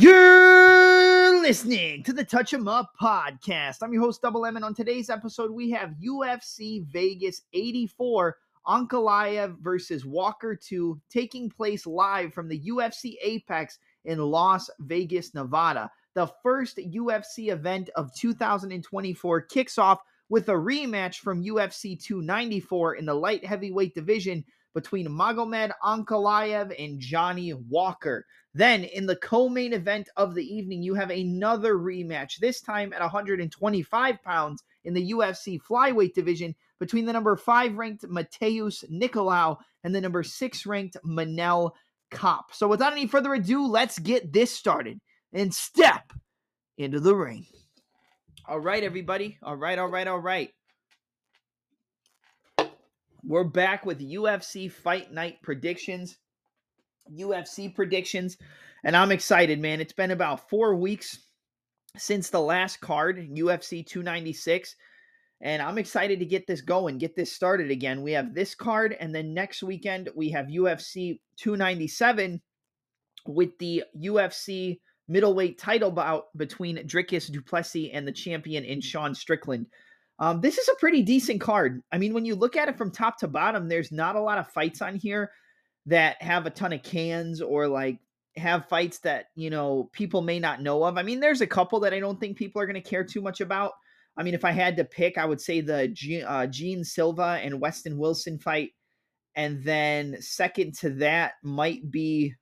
You're listening to the Touch 'em Up podcast. I'm your host, Double M, and on today's episode, we have UFC Vegas 84 Ankalaev versus Walker 2 taking place live from the UFC Apex in Las Vegas, Nevada. The first UFC event of 2024 kicks off with a rematch from UFC 294 in the light heavyweight division between Magomed Ankalaev and Johnny Walker. Then in the co-main event of the evening, you have another rematch, this time at 125 pounds in the UFC flyweight division between the number five ranked Matheus Nicolau and the number six ranked Manel Kape. So without any further ado, let's get this started and step into the ring. All right, everybody. All right, all right, all right. We're back with UFC Fight Night predictions, UFC predictions, and I'm excited, man. It's been about four weeks since the last card, UFC 296, and I'm excited to get this going, get this started again. We have this card, and then next weekend we have UFC 297 with the UFC middleweight title bout between Dricus Du Plessis and the champion in Sean Strickland. Um, this is a pretty decent card. I mean, when you look at it from top to bottom, there's not a lot of fights on here that have a ton of cans or like have fights that, you know, people may not know of. I mean, there's a couple that I don't think people are going to care too much about. I mean, if I had to pick, I would say the G- uh, Gene Silva and Weston Wilson fight. And then second to that might be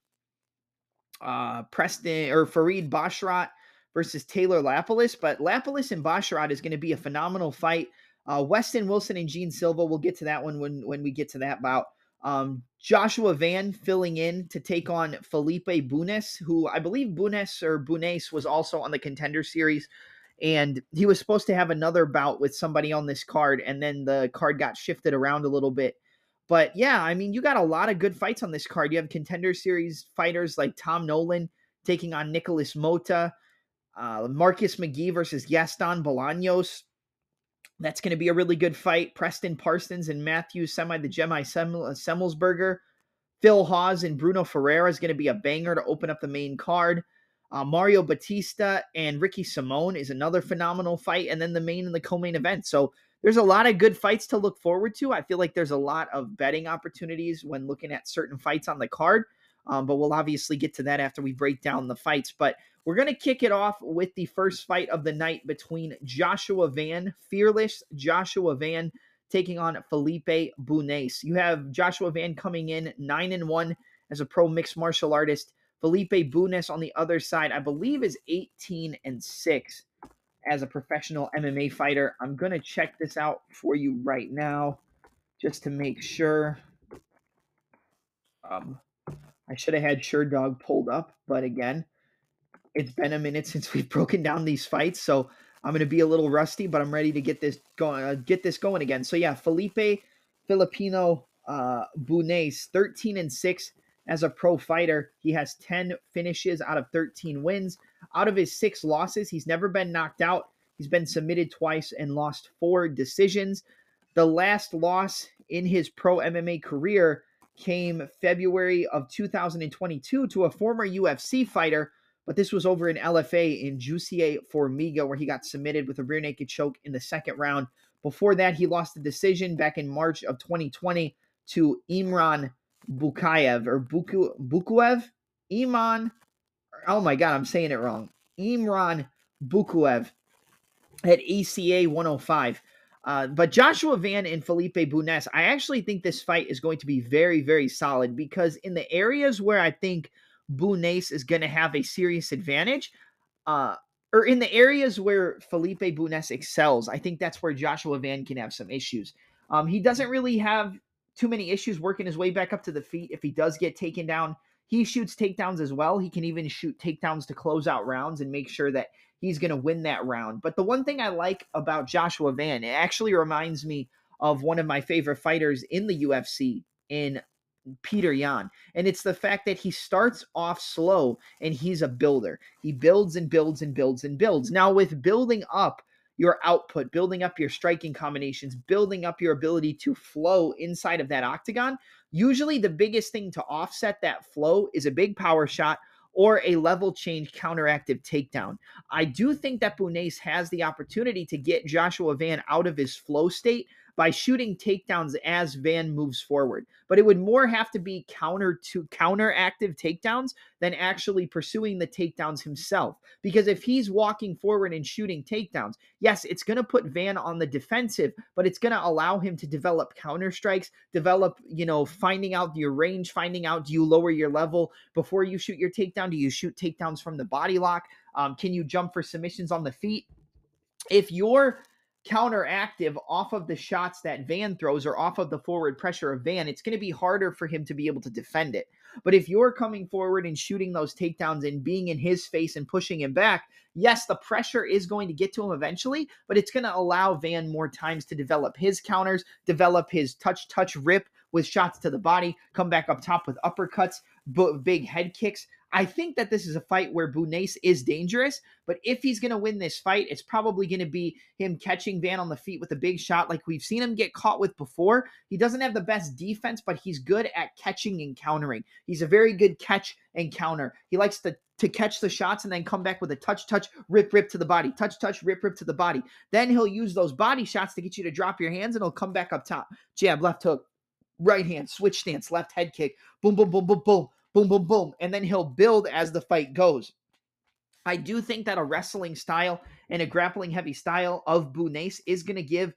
uh, Preston or Farid Basharat versus Taylor Lapilus. But Lapilus and Basharat is going to be a phenomenal fight. Uh, Weston Wilson and Gene Silva, we'll get to that one when, when we get to that bout. Um, Joshua Van filling in to take on Felipe Bunes, who I believe Bunes or Bunes was also on the contender series. And he was supposed to have another bout with somebody on this card, and then the card got shifted around a little bit. But yeah, I mean, you got a lot of good fights on this card. You have contender series fighters like Tom Nolan taking on Nicholas Mota. Uh, Marcus McGee versus Gaston Bolaños. That's going to be a really good fight. Preston Parsons and Matthew Semi the Gemini Sem- Semelsberger. Phil Hawes and Bruno Ferreira is going to be a banger to open up the main card. Uh, Mario Bautista and Ricky Simone is another phenomenal fight. And then the main and the co main event. So there's a lot of good fights to look forward to. I feel like there's a lot of betting opportunities when looking at certain fights on the card. Um, but we'll obviously get to that after we break down the fights. But we're going to kick it off with the first fight of the night between Joshua Van, fearless Joshua Van, taking on Felipe Bunes. You have Joshua Van coming in 9 and 1 as a pro mixed martial artist. Felipe Bunes on the other side, I believe, is 18 and 6 as a professional MMA fighter. I'm going to check this out for you right now just to make sure. Um, I should have had Sherdog pulled up, but again, it's been a minute since we've broken down these fights, so I'm going to be a little rusty, but I'm ready to get this going. Uh, get this going again. So yeah, Felipe Filipino uh, Bunes, 13 and six as a pro fighter. He has 10 finishes out of 13 wins. Out of his six losses, he's never been knocked out. He's been submitted twice and lost four decisions. The last loss in his pro MMA career came February of 2022 to a former UFC fighter, but this was over in LFA in Jussier Formiga, where he got submitted with a rear naked choke in the second round. Before that, he lost the decision back in March of 2020 to Imran Bukayev or Buku, Bukuev? Iman. Oh my God, I'm saying it wrong. Imran Bukuev at ACA 105. Uh, but Joshua Van and Felipe Bunes, I actually think this fight is going to be very, very solid because in the areas where I think Bunes is going to have a serious advantage, uh, or in the areas where Felipe Bunes excels, I think that's where Joshua Van can have some issues. Um, he doesn't really have too many issues working his way back up to the feet. If he does get taken down, he shoots takedowns as well. He can even shoot takedowns to close out rounds and make sure that he's going to win that round. But the one thing I like about Joshua Van, it actually reminds me of one of my favorite fighters in the UFC in Petr Yan. And it's the fact that he starts off slow and he's a builder. He builds and builds and builds and builds. Now, with building up your output, building up your striking combinations, building up your ability to flow inside of that octagon, usually the biggest thing to offset that flow is a big power shot or a level change counteractive takedown. I do think that Bunes has the opportunity to get Joshua Van out of his flow state by shooting takedowns as Van moves forward. But it would more have to be counter to counteractive takedowns than actually pursuing the takedowns himself. Because if he's walking forward and shooting takedowns, yes, it's going to put Van on the defensive, but it's going to allow him to develop counter strikes, develop, you know, finding out your range, finding out do you lower your level before you shoot your takedown? Do you shoot takedowns from the body lock? Um, can you jump for submissions on the feet? If you're counteractive off of the shots that Van throws or off of the forward pressure of Van, it's going to be harder for him to be able to defend it. But if you're coming forward and shooting those takedowns and being in his face and pushing him back, yes, the pressure is going to get to him eventually, but it's going to allow Van more times to develop his counters, develop his touch, touch, rip with shots to the body, come back up top with uppercuts, big head kicks. I think that this is a fight where Bunes is dangerous, but if he's going to win this fight, it's probably going to be him catching Van on the feet with a big shot like we've seen him get caught with before. He doesn't have the best defense, but he's good at catching and countering. He's a very good catch and counter. He likes to to catch the shots and then come back with a touch, touch, rip, rip to the body, touch, touch, rip, rip to the body. Then he'll use those body shots to get you to drop your hands and he'll come back up top. Jab, left hook, right hand, switch stance, left head kick, boom, boom, boom, boom, boom boom, boom, boom, and then he'll build as the fight goes. I do think that a wrestling style and a grappling heavy style of Bunes is going to give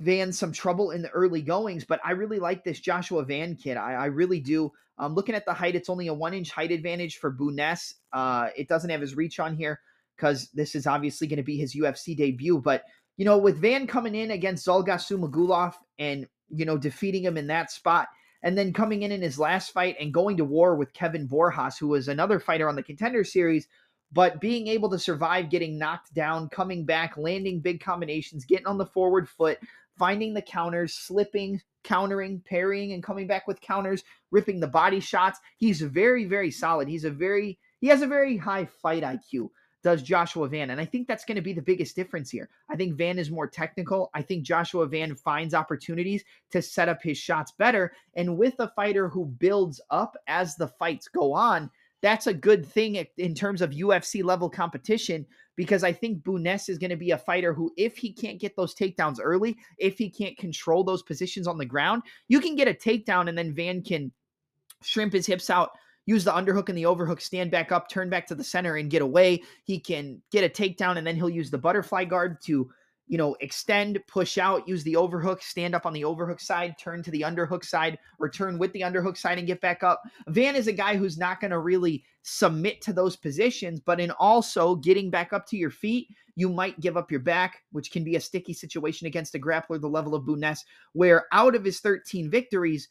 Van some trouble in the early goings, but I really like this Joshua Van kid. I, I really do. Um, looking at the height, it's only a one inch height advantage for Bunes. Uh, it doesn't have his reach on here because this is obviously going to be his UFC debut. But, you know, with Van coming in against Zhalgas Zhumagulov and, you know, defeating him in that spot, and then coming in in his last fight and going to war with Kevin Borjas, who was another fighter on the contender series, but being able to survive getting knocked down, coming back, landing big combinations, getting on the forward foot, finding the counters, slipping, countering, parrying, and coming back with counters, ripping the body shots. He's very, very solid. He's a very he has a very high fight IQ does Joshua Van. And I think that's going to be the biggest difference here. I think Van is more technical. I think Joshua Van finds opportunities to set up his shots better. And with a fighter who builds up as the fights go on, that's a good thing in terms of UFC level competition because I think Bunes is going to be a fighter who, if he can't get those takedowns early, if he can't control those positions on the ground, you can get a takedown and then Van can shrimp his hips out use the underhook and the overhook, stand back up, turn back to the center, and get away. He can get a takedown, and then he'll use the butterfly guard to, you know, extend, push out, use the overhook, stand up on the overhook side, turn to the underhook side, or turn with the underhook side and get back up. Van is a guy who's not going to really submit to those positions, but in also getting back up to your feet, you might give up your back, which can be a sticky situation against a grappler the level of Bunes, where out of his 13 victories,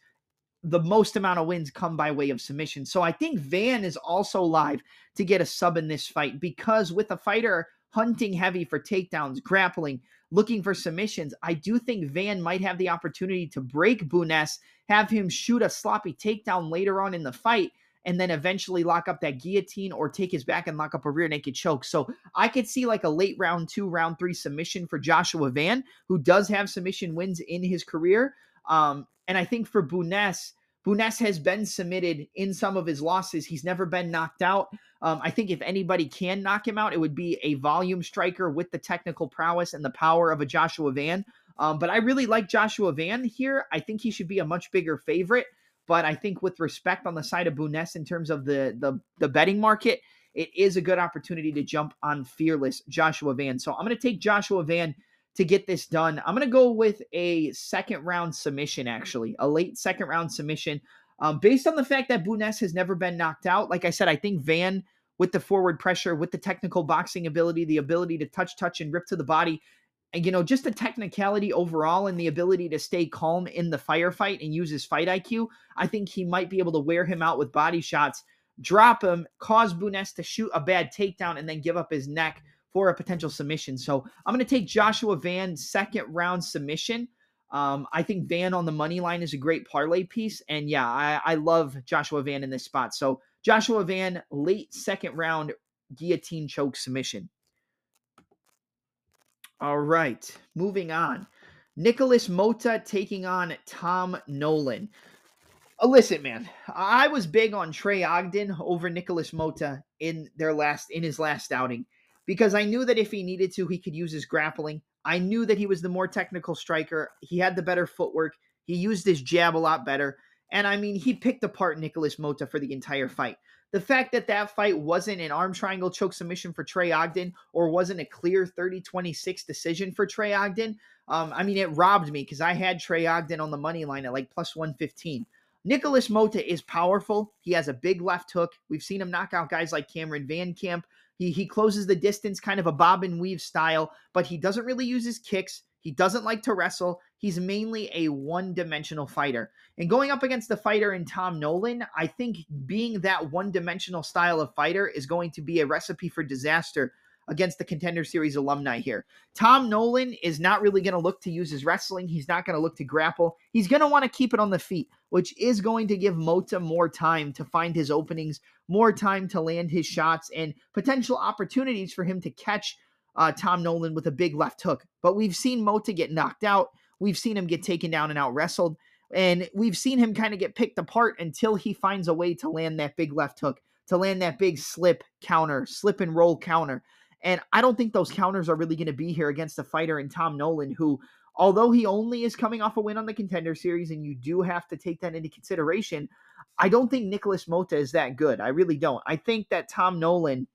the most amount of wins come by way of submission. So I think Van is also live to get a sub in this fight because with a fighter hunting heavy for takedowns, grappling, looking for submissions, I do think Van might have the opportunity to break Bunes, have him shoot a sloppy takedown later on in the fight, and then eventually lock up that guillotine or take his back and lock up a rear naked choke. So I could see like a late round two, round three submission for Joshua Van, who does have submission wins in his career. Um, and I think for Bunes, Bunes has been submitted in some of his losses. He's never been knocked out. Um, I think if anybody can knock him out, it would be a volume striker with the technical prowess and the power of a Joshua Van. Um, but I really like Joshua Van here. I think he should be a much bigger favorite. But I think with respect on the side of Bunes in terms of the the, the betting market, it is a good opportunity to jump on fearless Joshua Van. So I'm going to take Joshua Van to get this done. I'm going to go with a second round submission, actually, a late second round submission. Um, based on the fact that Bunes has never been knocked out, like I said, I think Van, with the forward pressure, with the technical boxing ability, the ability to touch, touch, and rip to the body, and you know, just the technicality overall and the ability to stay calm in the firefight and use his fight IQ, I think he might be able to wear him out with body shots, drop him, cause Bunes to shoot a bad takedown, and then give up his neck for a potential submission. So I'm going to take Joshua Van second round submission. Um, I think Van on the money line is a great parlay piece. And yeah, I, I love Joshua Van in this spot. So Joshua Van, late second round guillotine choke submission. All right, moving on. Nicholas Motta taking on Tom Nolan. Uh, listen, man, I was big on Trey Ogden over Nicholas Mota in their last in his last outing because I knew that if he needed to, he could use his grappling. I knew that he was the more technical striker. He had the better footwork. He used his jab a lot better. And I mean, he picked apart Nicholas Mota for the entire fight. The fact that that fight wasn't an arm triangle choke submission for Trey Ogden or wasn't a clear 30 26 decision for Trey Ogden, um, I mean, it robbed me because I had Trey Ogden on the money line at like plus 115. Nicholas Mota is powerful. He has a big left hook. We've seen him knock out guys like Cameron Van Camp. He, he closes the distance, kind of a bob and weave style, but he doesn't really use his kicks. He doesn't like to wrestle. He's mainly a one dimensional fighter. And going up against the fighter in Tom Nolan, I think being that one dimensional style of fighter is going to be a recipe for disaster against the Contender Series alumni here. Tom Nolan is not really going to look to use his wrestling. He's not going to look to grapple. He's going to want to keep it on the feet, which is going to give Mota more time to find his openings, more time to land his shots, and potential opportunities for him to catch uh, Tom Nolan with a big left hook. But we've seen Mota get knocked out. We've seen him get taken down and out wrestled. And we've seen him kind of get picked apart until he finds a way to land that big left hook, to land that big slip counter, slip and roll counter. And I don't think those counters are really going to be here against a fighter in Tom Nolan, who, although he only is coming off a win on the contender series, and you do have to take that into consideration, I don't think Nicholas Mota is that good. I really don't. I think that Tom Nolan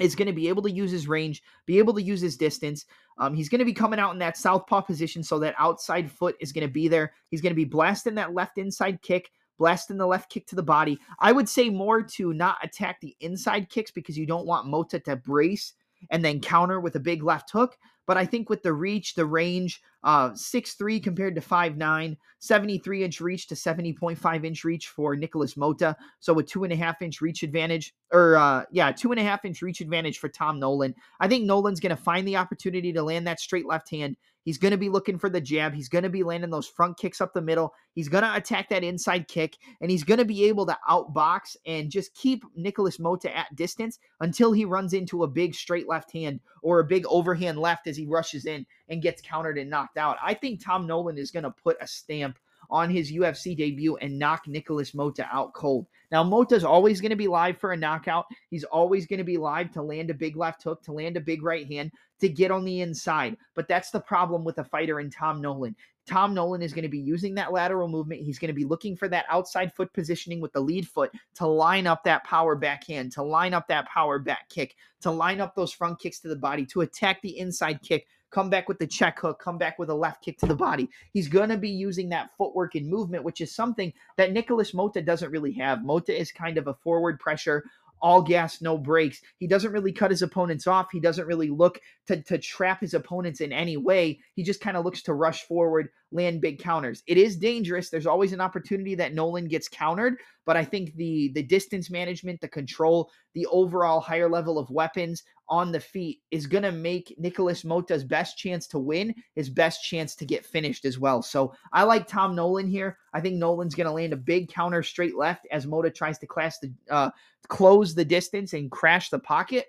is going to be able to use his range, be able to use his distance. Um, he's going to be coming out in that southpaw position, so that outside foot is going to be there. He's going to be blasting that left inside kick blasting the left kick to the body. I would say more to not attack the inside kicks because you don't want Mota to brace and then counter with a big left hook. But I think with the reach, the range, uh, 6'3 compared to 5'9, 73 inch reach to 70.5 inch reach for Nicholas Mota. So a two and a half inch reach advantage, or uh, yeah, two and a half inch reach advantage for Tom Nolan. I think Nolan's going to find the opportunity to land that straight left hand He's going to be looking for the jab. He's going to be landing those front kicks up the middle. He's going to attack that inside kick, and he's going to be able to outbox and just keep Nicholas Mota at distance until he runs into a big straight left hand or a big overhand left as he rushes in and gets countered and knocked out. I think Tom Nolan is going to put a stamp on his UFC debut and knock Nicholas Mota out cold. Now, Mota's always going to be live for a knockout. He's always going to be live to land a big left hook, to land a big right hand, to get on the inside. But that's the problem with a fighter in Tom Nolan. Tom Nolan is going to be using that lateral movement. He's going to be looking for that outside foot positioning with the lead foot to line up that power backhand, to line up that power back kick, to line up those front kicks to the body, to attack the inside kick, come back with the check hook, come back with a left kick to the body. He's going to be using that footwork and movement, which is something that Nicholas Mota doesn't really have. Mota is kind of a forward pressure, all gas, no brakes. He doesn't really cut his opponents off. He doesn't really look to, to trap his opponents in any way. He just kind of looks to rush forward, land big counters. It is dangerous. There's always an opportunity that Nolan gets countered, but I think the the distance management, the control, the overall higher level of weapons on the feet is going to make Nicholas Mota's best chance to win his best chance to get finished as well. So I like Tom Nolan here. I think Nolan's going to land a big counter straight left as Mota tries to class the uh, close the distance and crash the pocket.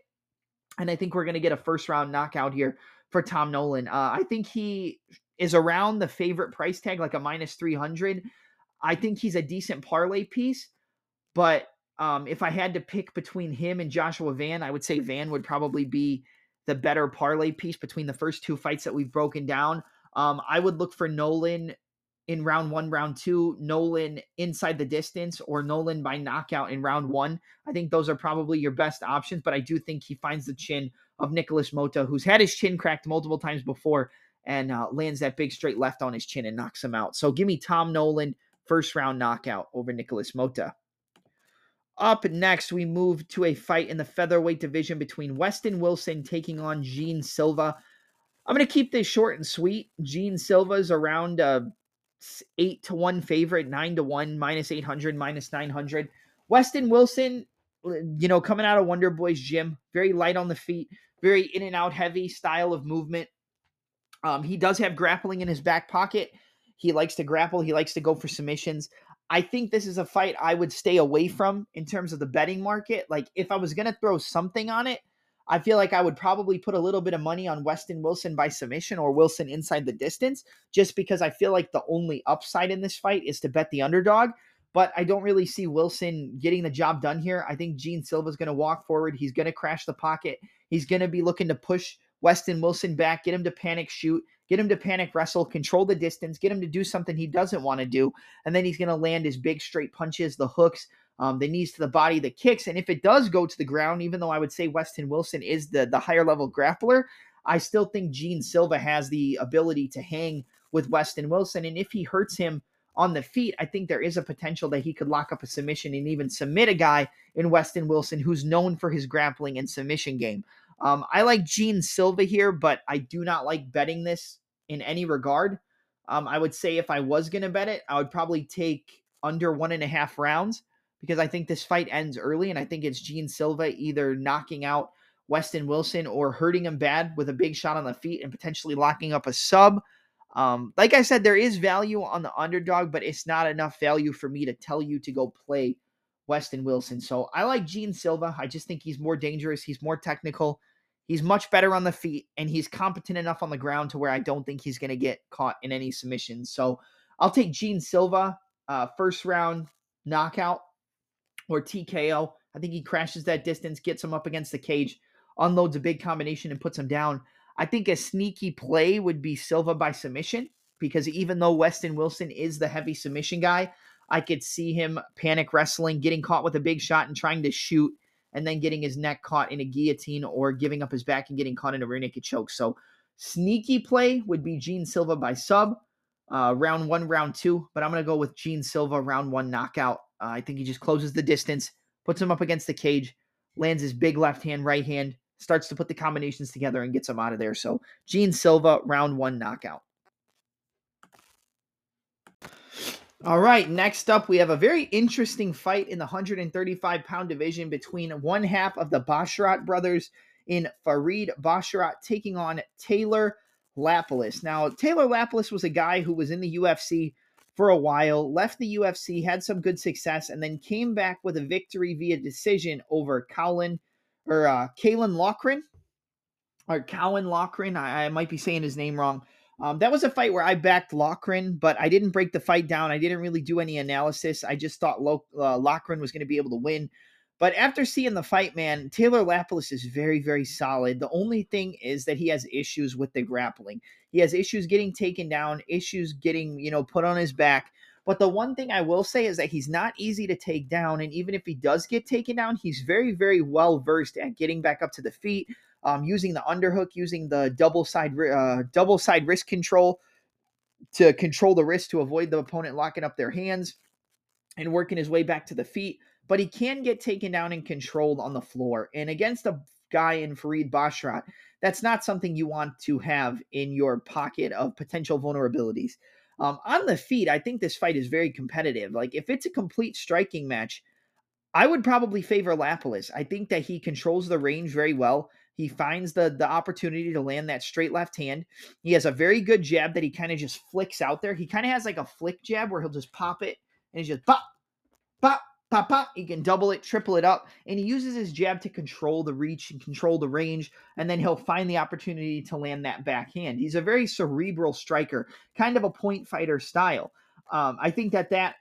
And I think we're going to get a first round knockout here for Tom Nolan. Uh, I think he is around the favorite price tag, like a minus 300. I think he's a decent parlay piece, but um, if I had to pick between him and Joshua Van, I would say Van would probably be the better parlay piece between the first two fights that we've broken down. Um, I would look for Nolan in round one, round two, Nolan inside the distance, or Nolan by knockout in round one. I think those are probably your best options, but I do think he finds the chin of Nicholas Mota, who's had his chin cracked multiple times before and uh, lands that big straight left on his chin and knocks him out. So give me Tom Nolan, first round knockout over Nicholas Mota. Up next, we move to a fight in the featherweight division between Weston Wilson taking on Gene Silva. I'm going to keep this short and sweet. Gene Silva's around a eight to one favorite, nine to one, minus 800, minus 900. Weston Wilson, you know, coming out of Wonder Boy's gym, very light on the feet, very in and out heavy style of movement. Um, he does have grappling in his back pocket. He likes to grapple. He likes to go for submissions. I think this is a fight I would stay away from in terms of the betting market. Like, if I was going to throw something on it, I feel like I would probably put a little bit of money on Weston Wilson by submission or Wilson inside the distance, just because I feel like the only upside in this fight is to bet the underdog. but I don't really see Wilson getting the job done here. I think Gene Silva is going to walk forward. He's going to crash the pocket. He's going to be looking to push Weston Wilson back, get him to panic shoot, get him to panic wrestle, control the distance, get him to do something he doesn't want to do. And then he's going to land his big straight punches, the hooks, um, the knees to the body, the kicks. And if it does go to the ground, even though I would say Weston Wilson is the, the higher level grappler, I still think Gene Silva has the ability to hang with Weston Wilson. And if he hurts him on the feet, I think there is a potential that he could lock up a submission and even submit a guy in Weston Wilson who's known for his grappling and submission game. Um, I like Gene Silva here, but I do not like betting this in any regard. Um, I would say if I was going to bet it, I would probably take under one and a half rounds because I think this fight ends early, and I think it's Gene Silva either knocking out Weston Wilson or hurting him bad with a big shot on the feet and potentially locking up a sub. Um, like I said, there is value on the underdog, but it's not enough value for me to tell you to go play Weston Wilson. So I like Gene Silva. I just think he's more dangerous. He's more technical. He's much better on the feet, and he's competent enough on the ground to where I don't think he's going to get caught in any submissions. So I'll take Gene Silva, uh, first round knockout or TKO. I think he crashes that distance, gets him up against the cage, unloads a big combination, and puts him down. I think a sneaky play would be Silva by submission because even though Weston Wilson is the heavy submission guy, I could see him panic wrestling, getting caught with a big shot and trying to shoot, and then getting his neck caught in a guillotine or giving up his back and getting caught in a rear naked choke. So, sneaky play would be Gene Silva by sub, uh, round one, round two. But I'm going to go with Gene Silva, round one knockout. Uh, I think he just closes the distance, puts him up against the cage, lands his big left hand, right hand, starts to put the combinations together and gets him out of there. So, Gene Silva, round one knockout. All right, next up, we have a very interesting fight in the 135 pound division between one half of the Basharat brothers in Farid Basharat taking on Taylor Lapilus. Now, Taylor Lapilus was a guy who was in the UFC for a while, left the UFC, had some good success, and then came back with a victory via decision over Colin or uh, Kalen Loughran or Cowan Loughran. I, I might be saying his name wrong. Um, that was a fight where I backed Loughran, but I didn't break the fight down. I didn't really do any analysis. I just thought Lo- uh, Loughran was going to be able to win. But after seeing the fight, man, Taylor Lapilus is very, very solid. The only thing is that he has issues with the grappling. He has issues getting taken down, issues getting, you know, put on his back. But the one thing I will say is that he's not easy to take down. And even if he does get taken down, he's very, very well versed at getting back up to the feet, um, using the underhook, using the double side uh, double side wrist control to control the wrist to avoid the opponent locking up their hands and working his way back to the feet. But he can get taken down and controlled on the floor. And against a guy in Farid Basharat, that's not something you want to have in your pocket of potential vulnerabilities. Um, on the feet, I think this fight is very competitive. Like if it's a complete striking match, I would probably favor Lapilus. I think that he controls the range very well. He finds the the opportunity to land that straight left hand. He has a very good jab that he kind of just flicks out there. He kind of has like a flick jab where he'll just pop it and he's just pop, pop, pop, pop. He can double it, triple it up, and he uses his jab to control the reach and control the range. And then he'll find the opportunity to land that backhand. He's a very cerebral striker, kind of a point fighter style. Um, I think that that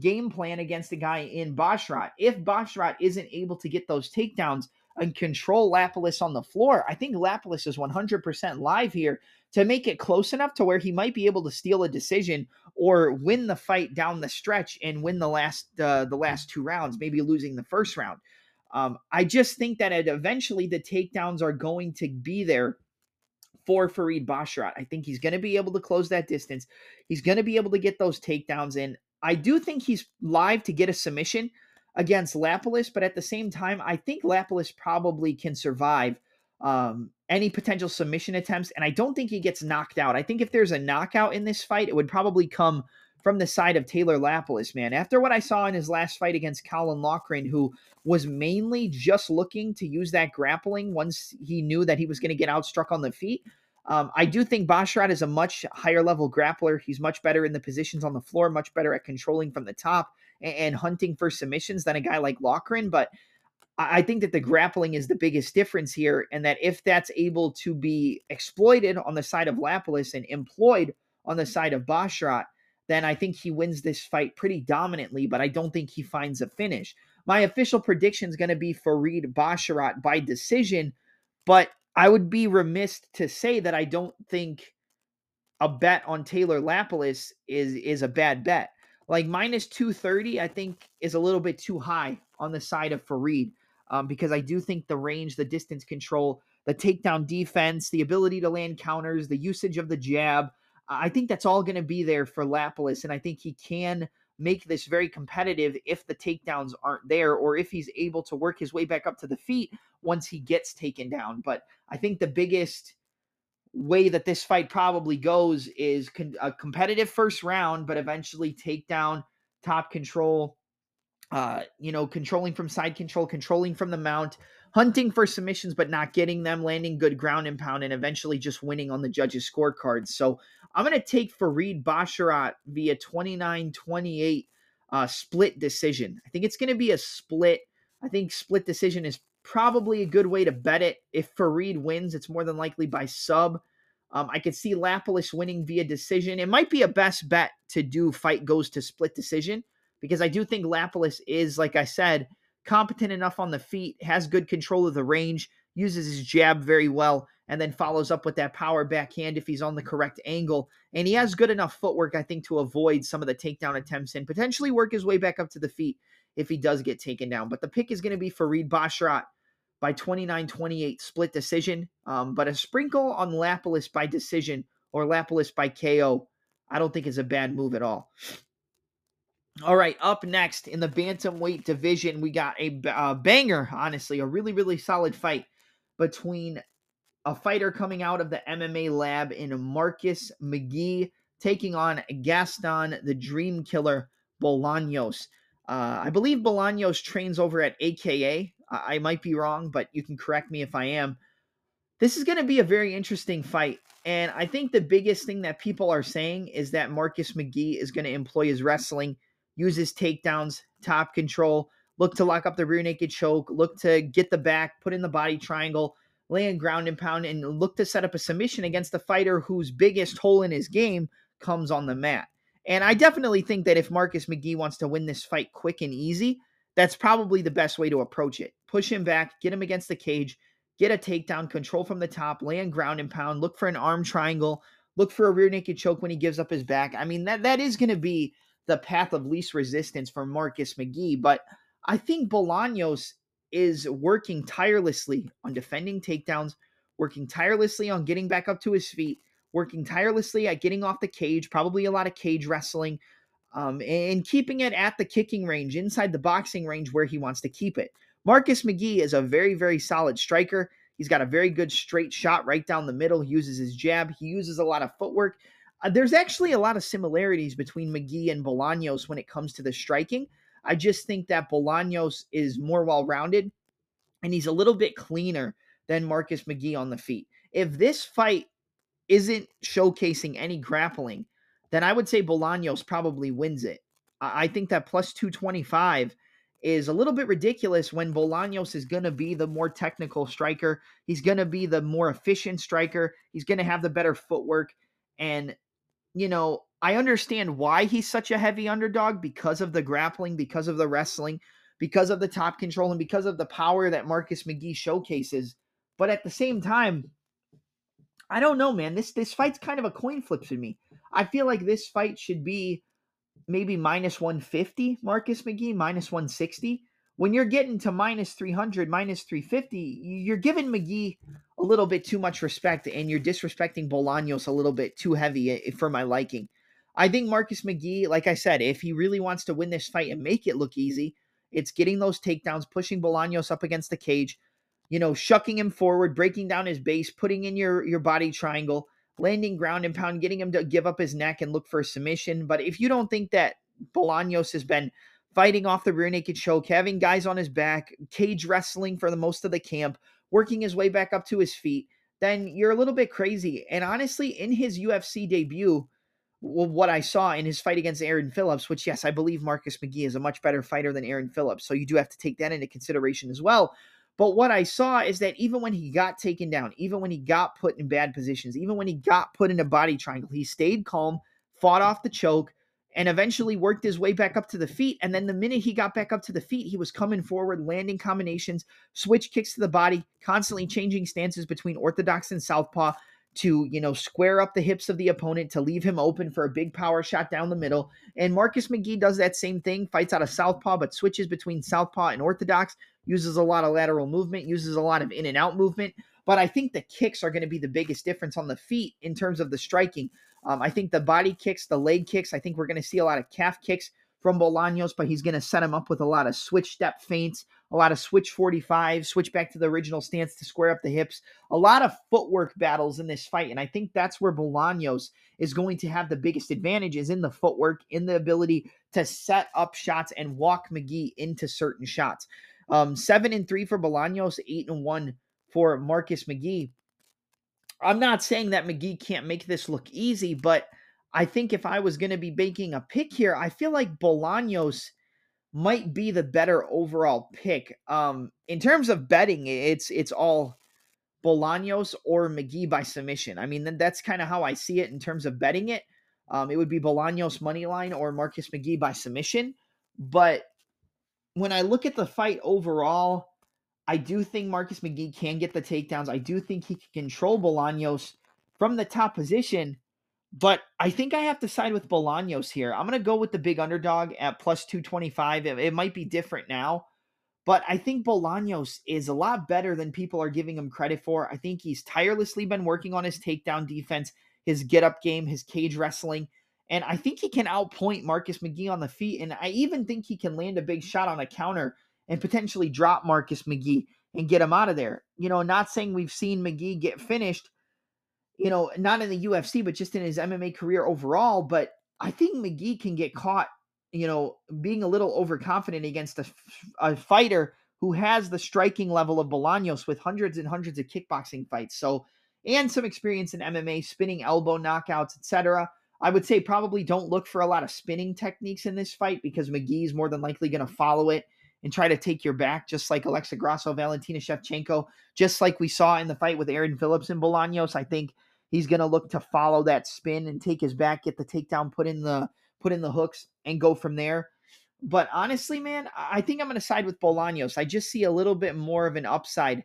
game plan against a guy in Basharat, if Basharat isn't able to get those takedowns and control Lapilus on the floor, I think Lapilus is 100% live here to make it close enough to where he might be able to steal a decision or win the fight down the stretch and win the last uh, the last two rounds, maybe losing the first round. Um, I just think that it, eventually the takedowns are going to be there for Farid Basharat. I think he's going to be able to close that distance. He's going to be able to get those takedowns in. I do think he's live to get a submission against Lapilus, but at the same time, I think Lapilus probably can survive um, any potential submission attempts, and I don't think he gets knocked out. I think if there's a knockout in this fight, it would probably come from the side of Taylor Lapilus, man. After what I saw in his last fight against Colin Loughran, who was mainly just looking to use that grappling once he knew that he was going to get outstruck on the feet. Um, I do think Basharat is a much higher level grappler. He's much better in the positions on the floor, much better at controlling from the top and, hunting for submissions than a guy like Loughran. But I, think that the grappling is the biggest difference here, and that if that's able to be exploited on the side of Lapilus and employed on the side of Basharat, then I think he wins this fight pretty dominantly, but I don't think he finds a finish. My official prediction is going to be Farid Basharat by decision, but I would be remiss to say that I don't think a bet on Taylor Lapilus is is a bad bet. Like minus 230, I think is a little bit too high on the side of Farid um, because I do think the range, the distance control, the takedown defense, the ability to land counters, the usage of the jab, I think that's all going to be there for Lapilus. And I think he can make this very competitive if the takedowns aren't there or if he's able to work his way back up to the feet once he gets taken down. But I think the biggest way that this fight probably goes is con- a competitive first round, but eventually take down top control, uh, you know, controlling from side control, controlling from the mount, hunting for submissions, but not getting them, landing good ground and pound, and eventually just winning on the judges' scorecards. So I'm going to take Farid Basharat via 29 28 uh, split decision. I think it's going to be a split. I think split decision is probably a good way to bet it. If Farid wins, it's more than likely by sub. Um, I could see Lapilus winning via decision. It might be a best bet to do fight goes to split decision because I do think Lapilus is, like I said, competent enough on the feet, has good control of the range, uses his jab very well, and then follows up with that power backhand if he's on the correct angle. And he has good enough footwork, I think, to avoid some of the takedown attempts and potentially work his way back up to the feet if he does get taken down. But the pick is going to be Farid Basharat by 29 28 split decision. Um, but a sprinkle on Lapilus by decision or Lapilus by KO, I don't think is a bad move at all. All right, up next in the bantamweight division, we got a uh, banger, honestly, a really, really solid fight between a fighter coming out of the MMA lab in Marcus McGee taking on Gaston, the Dream Killer Bolaños. Uh, I believe Bolaños trains over at AKA. I, I might be wrong, but you can correct me if I am. This is going to be a very interesting fight. And I think the biggest thing that people are saying is that Marcus McGee is going to employ his wrestling use his takedowns, top control, look to lock up the rear naked choke, look to get the back, put in the body triangle, land ground and pound, and look to set up a submission against the fighter whose biggest hole in his game comes on the mat. And I definitely think that if Marcus McGee wants to win this fight quick and easy, that's probably the best way to approach it. Push him back, get him against the cage, get a takedown, control from the top, land ground and pound, look for an arm triangle, look for a rear naked choke when he gives up his back. I mean, that that is going to be the path of least resistance for Marcus McGee, But I think Bolaños is working tirelessly on defending takedowns, working tirelessly on getting back up to his feet, working tirelessly at getting off the cage, probably a lot of cage wrestling, um, and keeping it at the kicking range, inside the boxing range where he wants to keep it. Marcus McGee is a very, very solid striker. He's got a very good straight shot right down the middle. He uses his jab. He uses a lot of footwork. Uh, there's actually a lot of similarities between McGee and Bolaños when it comes to the striking. I just think that Bolaños is more well rounded and he's a little bit cleaner than Marcus McGee on the feet. If this fight isn't showcasing any grappling, then I would say Bolaños probably wins it. I think that plus 225 is a little bit ridiculous when Bolaños is going to be the more technical striker. He's going to be the more efficient striker. He's going to have the better footwork. And you know, I understand why he's such a heavy underdog because of the grappling, because of the wrestling, because of the top control, and because of the power that Marcus McGee showcases. But at the same time, I don't know, man. This this fight's kind of a coin flip to me. I feel like this fight should be maybe minus 150, Marcus McGee, minus 160 when you're getting to minus 300, minus 350, you're giving McGee a little bit too much respect and you're disrespecting Bolaños a little bit too heavy eh, for my liking. I think Marcus McGee, like I said, if he really wants to win this fight and make it look easy, it's getting those takedowns, pushing Bolaños up against the cage, you know, shucking him forward, breaking down his base, putting in your your body triangle, landing ground and pound, getting him to give up his neck and look for a submission. But if you don't think that Bolaños has been fighting off the rear naked choke, having guys on his back, cage wrestling for the most of the camp, working his way back up to his feet, then you're a little bit crazy. And honestly, in his UFC debut, what I saw in his fight against Aaron Phillips, which, yes, I believe Marcus McGee is a much better fighter than Aaron Phillips. So you do have to take that into consideration as well. But what I saw is that even when he got taken down, even when he got put in bad positions, even when he got put in a body triangle, he stayed calm, fought off the choke, and eventually worked his way back up to the feet. And then the minute he got back up to the feet, he was coming forward, landing combinations, switch kicks to the body, constantly changing stances between orthodox and southpaw to, you know, square up the hips of the opponent to leave him open for a big power shot down the middle. And Marcus McGee does that same thing, fights out of southpaw, but switches between southpaw and orthodox, uses a lot of lateral movement, uses a lot of in and out movement. But I think the kicks are going to be the biggest difference on the feet in terms of the striking. Um, I think the body kicks, the leg kicks, I think we're going to see a lot of calf kicks from Bolaños, but he's going to set him up with a lot of switch step feints, a lot of switch 45, switch back to the original stance to square up the hips, a lot of footwork battles in this fight. And I think that's where Bolaños is going to have the biggest advantages in the footwork, in the ability to set up shots and walk McGee into certain shots. Um, seven and three for Bolaños, eight and one for Marcus McGee. I'm not saying that McGee can't make this look easy, but I think if I was going to be making a pick here, I feel like Bolaños might be the better overall pick. Um, in terms of betting, it's it's all Bolaños or McGee by submission. I mean, that's kind of how I see it in terms of betting it. Um, it would be Bolaños money line or Marcus McGee by submission. But when I look at the fight overall, I do think Marcus McGee can get the takedowns. I do think he can control Bolaños from the top position, but I think I have to side with Bolaños here. I'm going to go with the big underdog at plus 225. It, it, might be different now, but I think Bolaños is a lot better than people are giving him credit for. I think he's tirelessly been working on his takedown defense, his get up game, his cage wrestling. And I think he can outpoint Marcus McGee on the feet. And I even think he can land a big shot on a counter and potentially drop Marcus McGee and get him out of there. You know, not saying we've seen McGee get finished, you know, not in the UFC, but just in his MMA career overall. But I think McGee can get caught, you know, being a little overconfident against a, a fighter who has the striking level of Bolaños with hundreds and hundreds of kickboxing fights. So, and some experience in MMA, spinning elbow knockouts, etc. I would say probably don't look for a lot of spinning techniques in this fight because McGee's more than likely going to mm-hmm. follow it and try to take your back, just like Alexa Grasso, Valentina Shevchenko, just like we saw in the fight with Aaron Phillips and Bolaños. I think he's going to look to follow that spin and take his back, get the takedown, put in the put in the hooks, and go from there. But honestly, man, I think I'm going to side with Bolaños. I just see a little bit more of an upside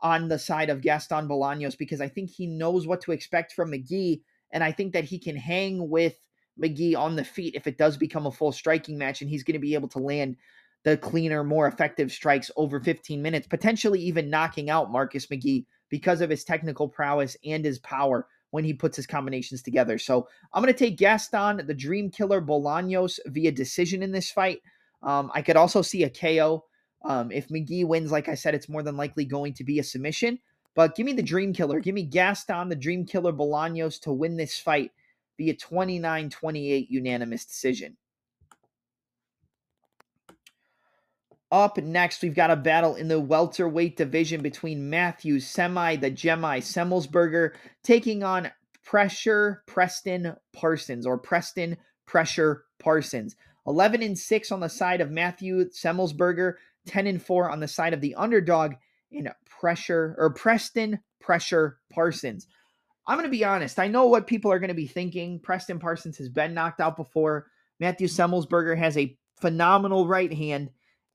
on the side of Gaston Bolaños because I think he knows what to expect from McGhee, and I think that he can hang with McGee on the feet if it does become a full striking match, and he's going to be able to land the cleaner, more effective strikes over 15 minutes, potentially even knocking out Marcus McGee because of his technical prowess and his power when he puts his combinations together. So I'm going to take Gaston, the Dream Killer Bolaños via decision in this fight. Um, I could also see a KO. Um, if McGee wins, like I said, it's more than likely going to be a submission. But give me the Dream Killer. Give me Gaston, the Dream Killer Bolaños to win this fight via 29 28 unanimous decision. Up next, we've got a battle in the welterweight division between Matthews, Semi, the Gemi, Semelsberger, taking on Pressure Preston Parsons or Preston Pressure Parsons. 11 and 6 on the side of Matthew Semelsberger, 10 and 4 on the side of the underdog in Pressure or Preston Pressure Parsons. I'm going to be honest. I know what people are going to be thinking. Preston Parsons has been knocked out before. Matthew Semelsberger has a phenomenal right hand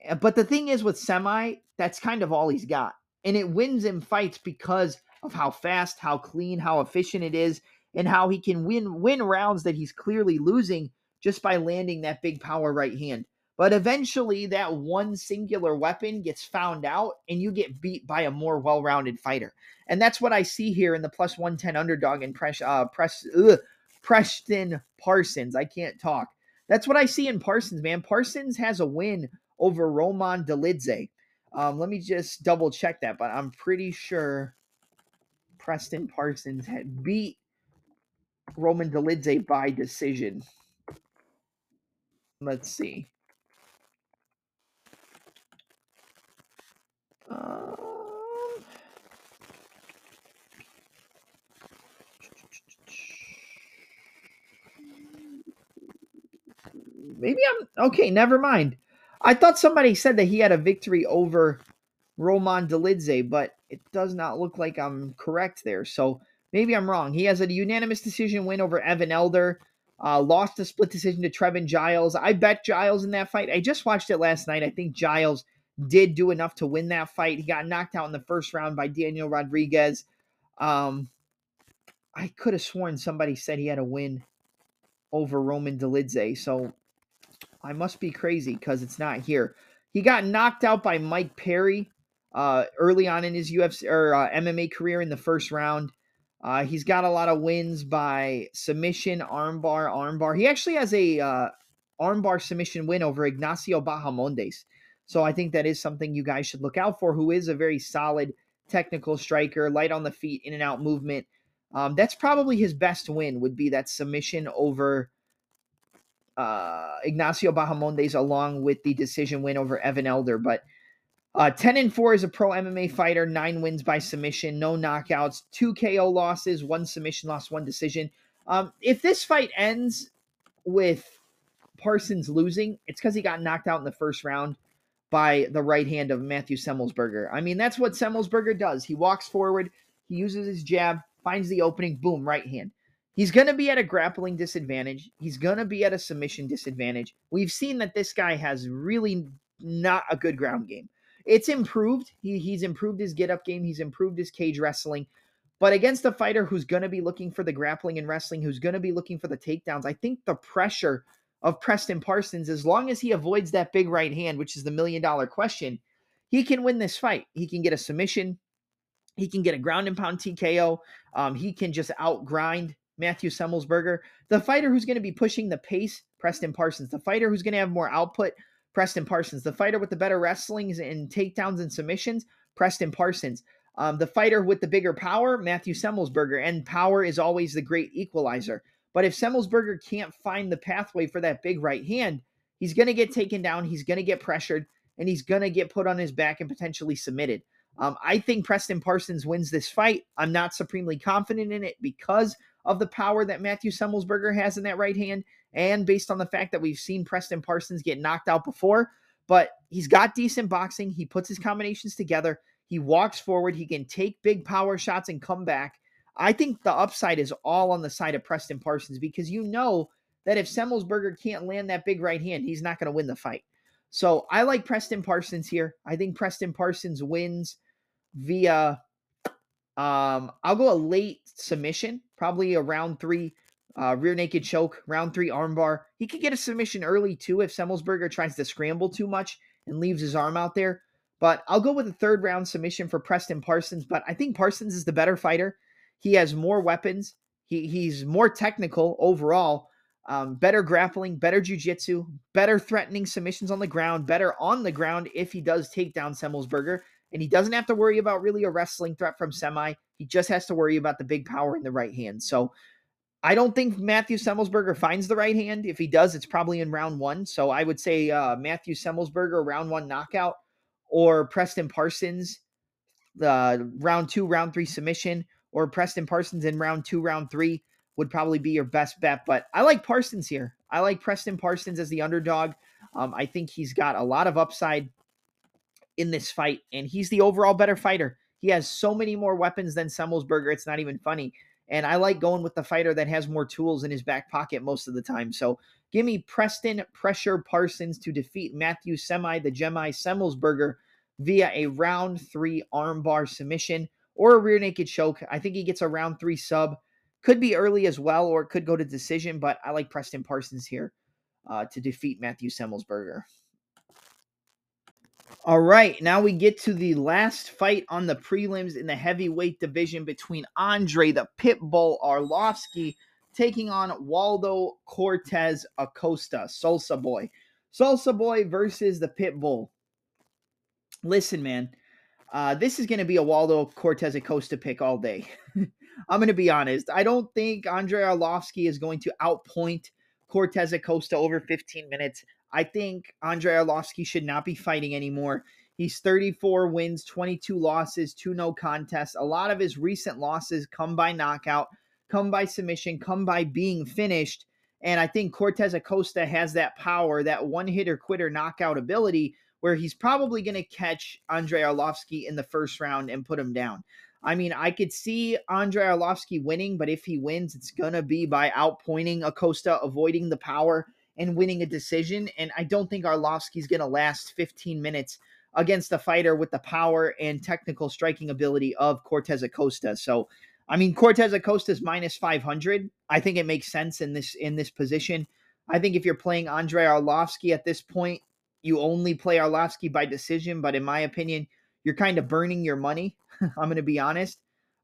Eh, but the thing is with semi, that's kind of all he's got. And it wins him fights because of how fast, how clean, how efficient it is, and how he can win win rounds that he's clearly losing just by landing that big power right hand. But eventually that one singular weapon gets found out and you get beat by a more well-rounded fighter. And that's what I see here in the plus 110 underdog and press uh press ugh, Preston Parsons. I can't talk. That's what I see in Parsons, man. Parsons has a win over Roman Dolidze. Um, let me just double check that, but I'm pretty sure Preston Parsons had beat Roman Dolidze by decision. Let's see. Um, maybe I'm okay. Never mind. I thought somebody said that he had a victory over Roman Dolidze, but it does not look like I'm correct there. So maybe I'm wrong. He has a unanimous decision win over Evan Elder. Uh, lost a split decision to Trevin Giles. I bet Giles in that fight. I just watched it last night. I think Giles did do enough to win that fight. He got knocked out in the first round by Daniel Rodriguez. Um, I could have sworn somebody said he had a win over Roman Dolidze, so I must be crazy because it's not here. He got knocked out by Mike Perry uh, early on in his UFC or uh, MMA career in the first round. Uh, he's got a lot of wins by submission, armbar, armbar. He actually has a uh, armbar submission win over Ignacio Bahamondes. So I think that is something you guys should look out for. Who is a very solid technical striker, light on the feet, in and out movement. Um, that's probably his best win. Would be that submission over uh, Ignacio Bahamondes, along with the decision win over Evan Elder. But uh, 10 and 4 is a pro MMA fighter, nine wins by submission, no knockouts, two KO losses, one submission loss, one decision. Um, if this fight ends with Parsons losing, it's because he got knocked out in the first round by the right hand of Matthew Semelsberger. I mean, that's what Semelsberger does. He walks forward, he uses his jab, finds the opening, boom, right hand. He's going to be at a grappling disadvantage. He's going to be at a submission disadvantage. We've seen that this guy has really not a good ground game it's improved. He, he's improved his get up game. He's improved his cage wrestling. But against a fighter who's going to be looking for the grappling and wrestling, who's going to be looking for the takedowns, I think the pressure of Preston Parsons, as long as he avoids that big right hand, which is the million dollar question, he can win this fight. He can get a submission. He can get a ground and pound TKO. Um, he can just outgrind Matthew Semelsberger. The fighter who's going to be pushing the pace, Preston Parsons. The fighter who's going to have more output, Preston Parsons. The fighter with the better wrestlings and takedowns and submissions, Preston Parsons. Um, the fighter with the bigger power, Matthew Semelsberger. And power is always the great equalizer. But if Semelsberger can't find the pathway for that big right hand, he's going to get taken down. He's going to get pressured and he's going to get put on his back and potentially submitted. Um, I think Preston Parsons wins this fight. I'm not supremely confident in it because of the power that Matthew Semelsberger has in that right hand, and based on the fact that we've seen Preston Parsons get knocked out before. But he's got decent boxing. He puts his combinations together. He walks forward. He can take big power shots and come back. I think the upside is all on the side of Preston Parsons because you know that if Semelsberger can't land that big right hand, he's not going to win the fight. So I like Preston Parsons here. I think Preston Parsons wins via um, I'll go a late submission, probably a round three uh, rear naked choke, round three armbar. He could get a submission early too if Semelsberger tries to scramble too much and leaves his arm out there. But I'll go with a third round submission for Preston Parsons. But I think Parsons is the better fighter. He has more weapons. He he's more technical overall. Um, better grappling, better jujitsu, better threatening submissions on the ground, better on the ground if he does take down Semelsberger. And he doesn't have to worry about really a wrestling threat from semi. He just has to worry about the big power in the right hand. So I don't think Matthew Semelsberger finds the right hand. If he does, it's probably in round one. So I would say uh, Matthew Semelsberger, round one knockout, or Preston Parsons, the round two, round three submission, or Preston Parsons in round two, round three would probably be your best bet. But I like Parsons here. I like Preston Parsons as the underdog. Um, I think he's got a lot of upside in this fight, and he's the overall better fighter. He has so many more weapons than Semelsberger. It's not even funny. And I like going with the fighter that has more tools in his back pocket most of the time. So give me Preston Pressure Parsons to defeat Matthew Semi, the Jedi Semelsberger, via a round three armbar submission or a rear naked choke. I think he gets a round three sub. Could be early as well, or it could go to decision, but I like Preston Parsons here uh, to defeat Matthew Semelsberger. All right, now we get to the last fight on the prelims in the heavyweight division between Andre the Pitbull Arlovsky taking on Waldo Cortez Acosta, Salsa Boy. Salsa Boy versus the Pitbull. Listen, man, uh, this is going to be a Waldo Cortez Acosta pick all day. I'm going to be honest. I don't think Andre Arlovsky is going to outpoint Cortez Acosta over 15 minutes. I think Andre Arlovsky should not be fighting anymore. He's 34 wins, 22 losses, two no contests. A lot of his recent losses come by knockout, come by submission, come by being finished. And I think Cortez Acosta has that power, that one hitter quitter knockout ability where he's probably going to catch Andrei Arlovsky in the first round and put him down. I mean, I could see Andrei Arlovsky winning, but if he wins, it's going to be by outpointing Acosta, avoiding the power, and winning a decision. And I don't think Arlovsky's going to last 15 minutes against a fighter with the power and technical striking ability of Cortez Acosta. So, I mean, Cortez Acosta is minus 500. I think it makes sense in this in this position. I think if you're playing Andrei Arlovsky at this point, you only play Arlovsky by decision. But in my opinion, you're kind of burning your money. I'm going to be honest.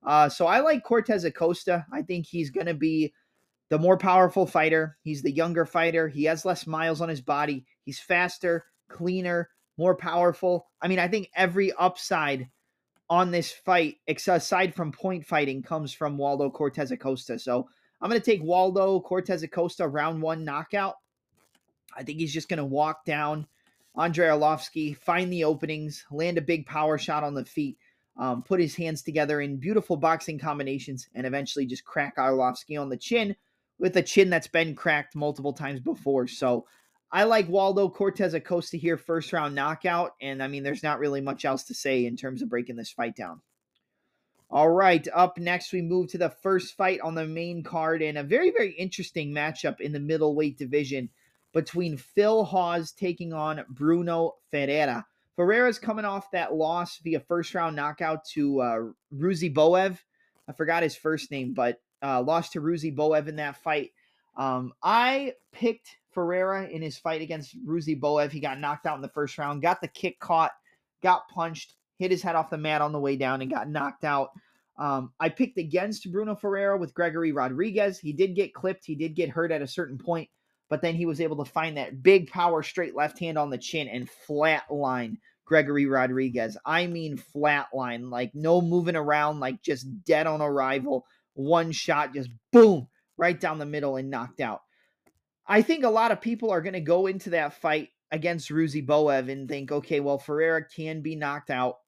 Uh, so I like Cortez Acosta. I think he's going to be the more powerful fighter. He's the younger fighter. He has less miles on his body. He's faster, cleaner, more powerful. I mean, I think every upside on this fight, aside from point fighting, comes from Waldo Cortez Acosta. So I'm going to take Waldo Cortez Acosta round one knockout. I think he's just going to walk down Andrei Arlovsky, find the openings, land a big power shot on the feet, um, put his hands together in beautiful boxing combinations, and eventually just crack Arlovsky on the chin with a chin that's been cracked multiple times before. So I like Waldo Cortez Acosta here, first round knockout. And I mean, there's not really much else to say in terms of breaking this fight down. All right, up next, we move to the first fight on the main card and a very, very interesting matchup in the middleweight division between Phil Hawes taking on Bruno Ferreira. Ferreira's coming off that loss via first round knockout to uh, Ruzi Boev. I forgot his first name, but uh, lost to Ruzi Boev in that fight. Um, I picked Ferreira in his fight against Ruzi Boev. He got knocked out in the first round, got the kick caught, got punched, hit his head off the mat on the way down, and got knocked out. Um, I picked against Bruno Ferreira with Gregory Rodrigues. He did get clipped, he did get hurt at a certain point, but then he was able to find that big power straight left hand on the chin and flatline Gregory Rodrigues. I mean, flatline, like no moving around, like just dead on arrival. One shot, just boom, right down the middle and knocked out. I think a lot of people are going to go into that fight against Ruzi Boev and think, okay, well, Ferreira can be knocked out.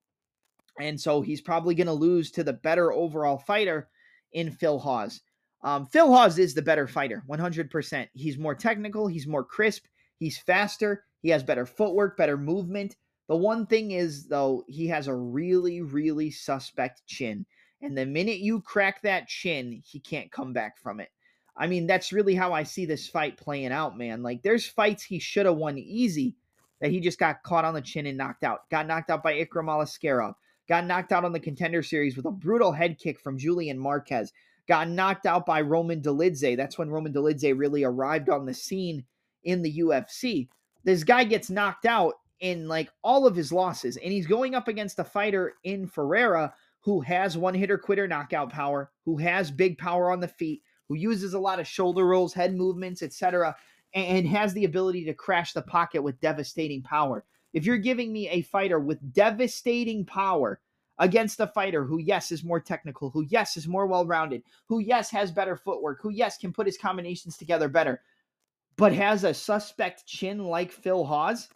And so he's probably going to lose to the better overall fighter in Phil Hawes. Um, Phil Hawes is the better fighter, 100%. He's more technical, he's more crisp, he's faster, he has better footwork, better movement. The one thing is, though, he has a really, really suspect chin. And the minute you crack that chin, he can't come back from it. I mean, that's really how I see this fight playing out, man. Like, there's fights he should have won easy that he just got caught on the chin and knocked out. Got knocked out by Ikram Aliskerov. Got knocked out on the contender series with a brutal head kick from Julian Marquez got knocked out by Roman Dolidze. That's when Roman Dolidze really arrived on the scene in the UFC. This guy gets knocked out in like all of his losses, and he's going up against a fighter in Ferreira who has one hitter quitter knockout power, who has big power on the feet, who uses a lot of shoulder rolls, head movements, etc., and has the ability to crash the pocket with devastating power. If you're giving me a fighter with devastating power against a fighter who, yes, is more technical, who, yes, is more well rounded, who, yes, has better footwork, who, yes, can put his combinations together better, but has a suspect chin like Phil Hawes,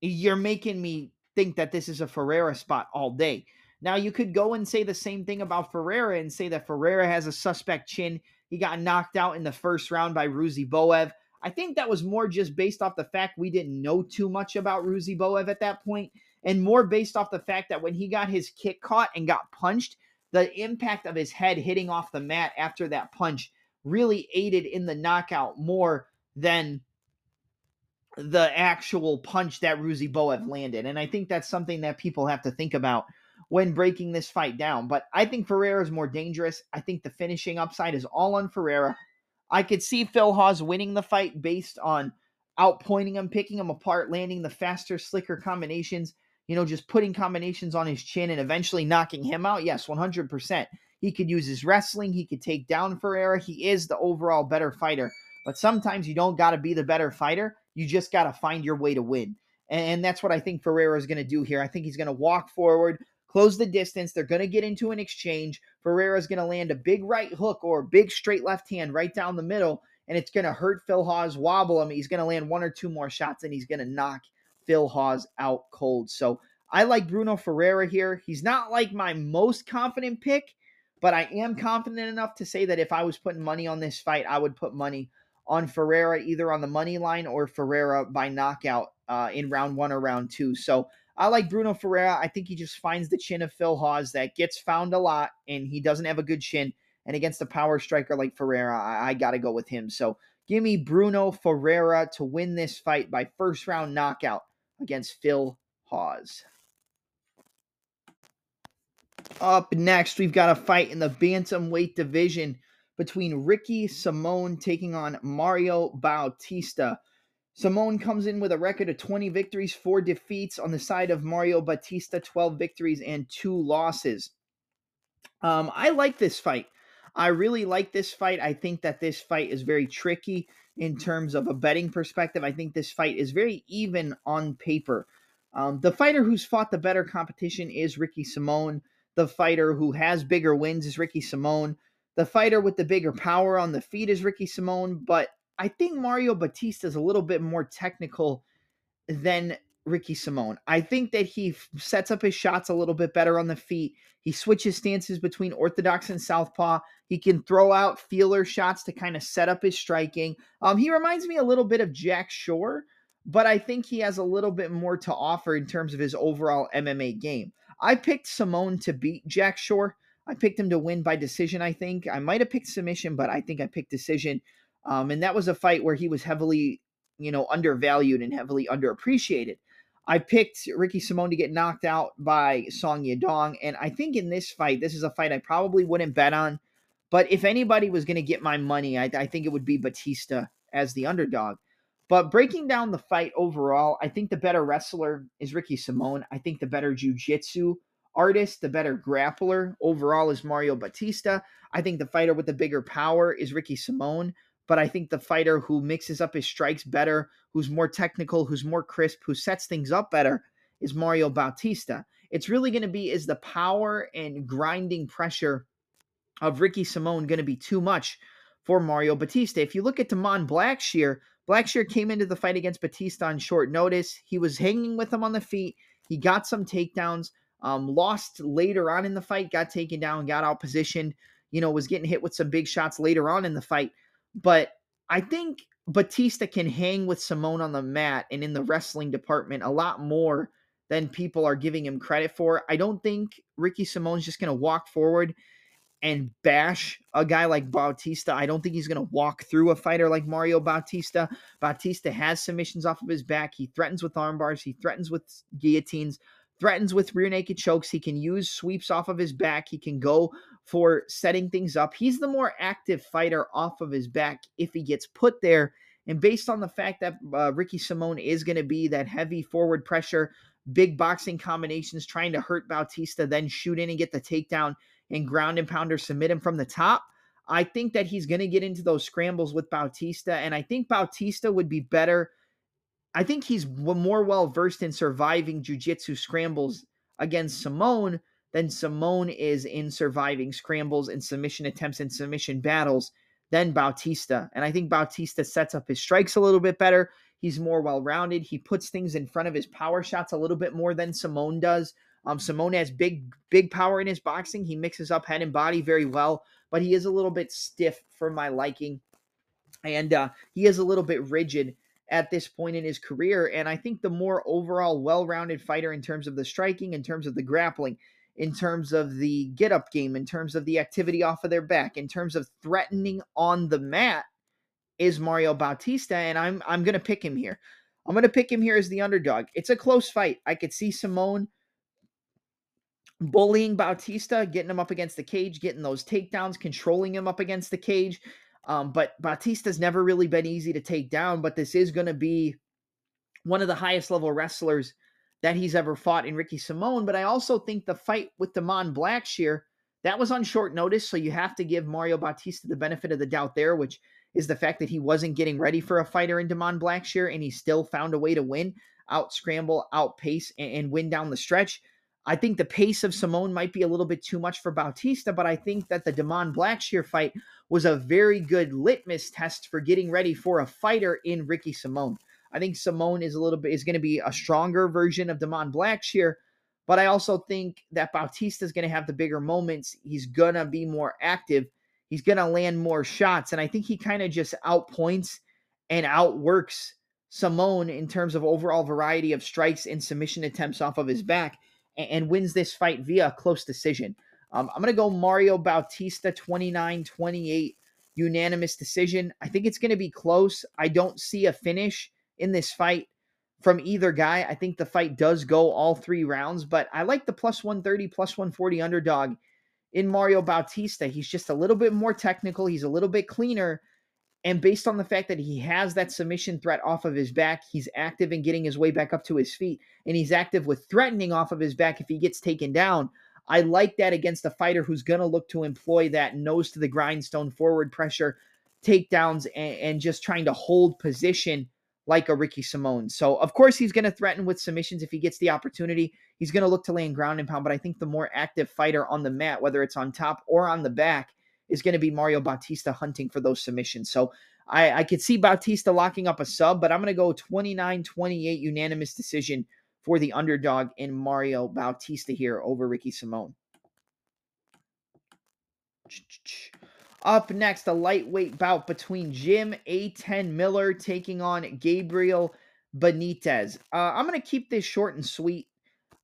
you're making me think that this is a Ferreira spot all day. Now, you could go and say the same thing about Ferreira and say that Ferreira has a suspect chin. He got knocked out in the first round by Ruzi Boev. I think that was more just based off the fact we didn't know too much about Ruzi Boev at that point and more based off the fact that when he got his kick caught and got punched, the impact of his head hitting off the mat after that punch really aided in the knockout more than the actual punch that Ruzi Boev landed. And I think that's something that people have to think about when breaking this fight down. But I think Ferreira is more dangerous. I think the finishing upside is all on Ferreira. I could see Phil Hawes winning the fight based on outpointing him, picking him apart, landing the faster, slicker combinations you know, just putting combinations on his chin and eventually knocking him out? Yes, 100%. He could use his wrestling. He could take down Ferreira. He is the overall better fighter. But sometimes you don't got to be the better fighter. You just got to find your way to win. And that's what I think Ferreira is going to do here. I think he's going to walk forward, close the distance. They're going to get into an exchange. Ferreira is going to land a big right hook or a big straight left hand right down the middle, and it's going to hurt Phil Hawes, wobble him. He's going to land one or two more shots, and he's going to knock Phil Hawes out cold. So I like Bruno Ferreira here. He's not like my most confident pick, but I am confident enough to say that if I was putting money on this fight, I would put money on Ferreira either on the money line or Ferreira by knockout uh, in round one or round two. So I like Bruno Ferreira. I think he just finds the chin of Phil Hawes that gets found a lot, and he doesn't have a good chin. And against a power striker like Ferreira, I, I got to go with him. So give me Bruno Ferreira to win this fight by first round knockout against Phil Hawes. Up next, we've got a fight in the bantamweight division between Ricky Simone taking on Mario Bautista. Simone comes in with a record of 20 victories, 4 defeats. On the side of Mario Bautista, 12 victories and 2 losses. Um, I like this fight. I really like this fight. I think that this fight is very tricky in terms of a betting perspective. I think this fight is very even on paper. Um, the fighter who's fought the better competition is Ricky Simone. The fighter who has bigger wins is Ricky Simone. The fighter with the bigger power on the feet is Ricky Simone, but I think Mario Bautista is a little bit more technical than Ricky Simone. I think that he sets up his shots a little bit better on the feet. He switches stances between orthodox and southpaw. He can throw out feeler shots to kind of set up his striking. Um, he reminds me a little bit of Jack Shore, but I think he has a little bit more to offer in terms of his overall MMA game. I picked Simone to beat Jack Shore. I picked him to win by decision, I think. I might have picked submission, but I think I picked decision. Um, and that was a fight where he was heavily, you know, undervalued and heavily underappreciated. I picked Ricky Simone to get knocked out by Song Yadong. And I think in this fight, this is a fight I probably wouldn't bet on. But if anybody was going to get my money, I, I think it would be Bautista as the underdog. But breaking down the fight overall, I think the better wrestler is Ricky Simone. I think the better jiu-jitsu artist, the better grappler overall is Mario Bautista. I think the fighter with the bigger power is Ricky Simone but I think the fighter who mixes up his strikes better, who's more technical, who's more crisp, who sets things up better is Mario Bautista. It's really going to be is the power and grinding pressure of Ricky Simone going to be too much for Mario Bautista? If you look at Damon Blackshear, Blackshear came into the fight against Bautista on short notice. He was hanging with him on the feet. He got some takedowns. Um, lost later on in the fight, got taken down, got out positioned. You know, was getting hit with some big shots later on in the fight. But I think Bautista can hang with Simone on the mat and in the wrestling department a lot more than people are giving him credit for. I don't think Ricky Simone's just going to walk forward and bash a guy like Bautista. I don't think he's going to walk through a fighter like Mario Bautista. Bautista has submissions off of his back. He threatens with arm bars. He threatens with guillotines threatens with rear naked chokes. He can use sweeps off of his back. He can go for setting things up. He's the more active fighter off of his back if he gets put there. And based on the fact that uh, Ricky Simone is going to be that heavy forward pressure, big boxing combinations, trying to hurt Bautista, then shoot in and get the takedown and ground and pounder, submit him from the top. I think that he's going to get into those scrambles with Bautista. And I think Bautista would be better I think he's more well versed in surviving jujitsu scrambles against Simone than Simone is in surviving scrambles and submission attempts and submission battles than Bautista. And I think Bautista sets up his strikes a little bit better. He's more well rounded. He puts things in front of his power shots a little bit more than Simone does. Um, Simone has big, big power in his boxing. He mixes up head and body very well, but he is a little bit stiff for my liking. And uh, he is a little bit rigid at this point in his career. And I think the more overall well rounded fighter in terms of the striking, in terms of the grappling, in terms of the get up game, in terms of the activity off of their back, in terms of threatening on the mat is Mario Bautista. And I'm I'm gonna pick him here. I'm gonna pick him here as the underdog. It's a close fight. I could see Simone bullying Bautista, getting him up against the cage, getting those takedowns, controlling him up against the cage. Um, but Bautista's never really been easy to take down, but this is going to be one of the highest level wrestlers that he's ever fought in Ricky Simone. But I also think the fight with Damon Blackshear, that was on short notice. So you have to give Mario Bautista the benefit of the doubt there, which is the fact that he wasn't getting ready for a fighter in Damon Blackshear and he still found a way to win, out scramble, outpace, and, and win down the stretch. I think the pace of mm-hmm. Simone might be a little bit too much for Bautista, but I think that the Damon Blackshear fight was a very good litmus test for getting ready for a fighter in Ricky Simone. I think Simone is a little bit is going to be a stronger version of Damon Blackshear, but I also think that Bautista is going to have the bigger moments. He's going to be more active. He's going to land more shots, and I think he kind of just outpoints and outworks Simone in terms of overall variety of strikes and submission attempts off of his mm-hmm. back and, and wins this fight via a close decision. Um, I'm going to go Mario Bautista 29 28 unanimous decision. I think it's going to be close. I don't see a finish in this fight from either guy. I think the fight does go all three rounds, but I like the plus 130, plus 140 underdog in Mario Bautista. He's just a little bit more technical, he's a little bit cleaner. And based on the fact that he has that submission threat off of his back, he's active in getting his way back up to his feet, and he's active with threatening off of his back if he gets taken down. I like that against a fighter who's going to look to employ that nose to the grindstone forward pressure, takedowns, and, and just trying to hold position like a Ricky Simone. So, of course, he's going to threaten with submissions if he gets the opportunity. He's going to look to lay in ground and pound, but I think the more active fighter on the mat, whether it's on top or on the back, is going to be Mario Bautista hunting for those submissions. So, I, I could see Bautista locking up a sub, but I'm going to go 29 28 unanimous decision for the underdog in Mario Bautista here over Ricky Simone. Up next, a lightweight bout between Jim A10 Miller taking on Gabriel Benitez. Uh, I'm going to keep this short and sweet.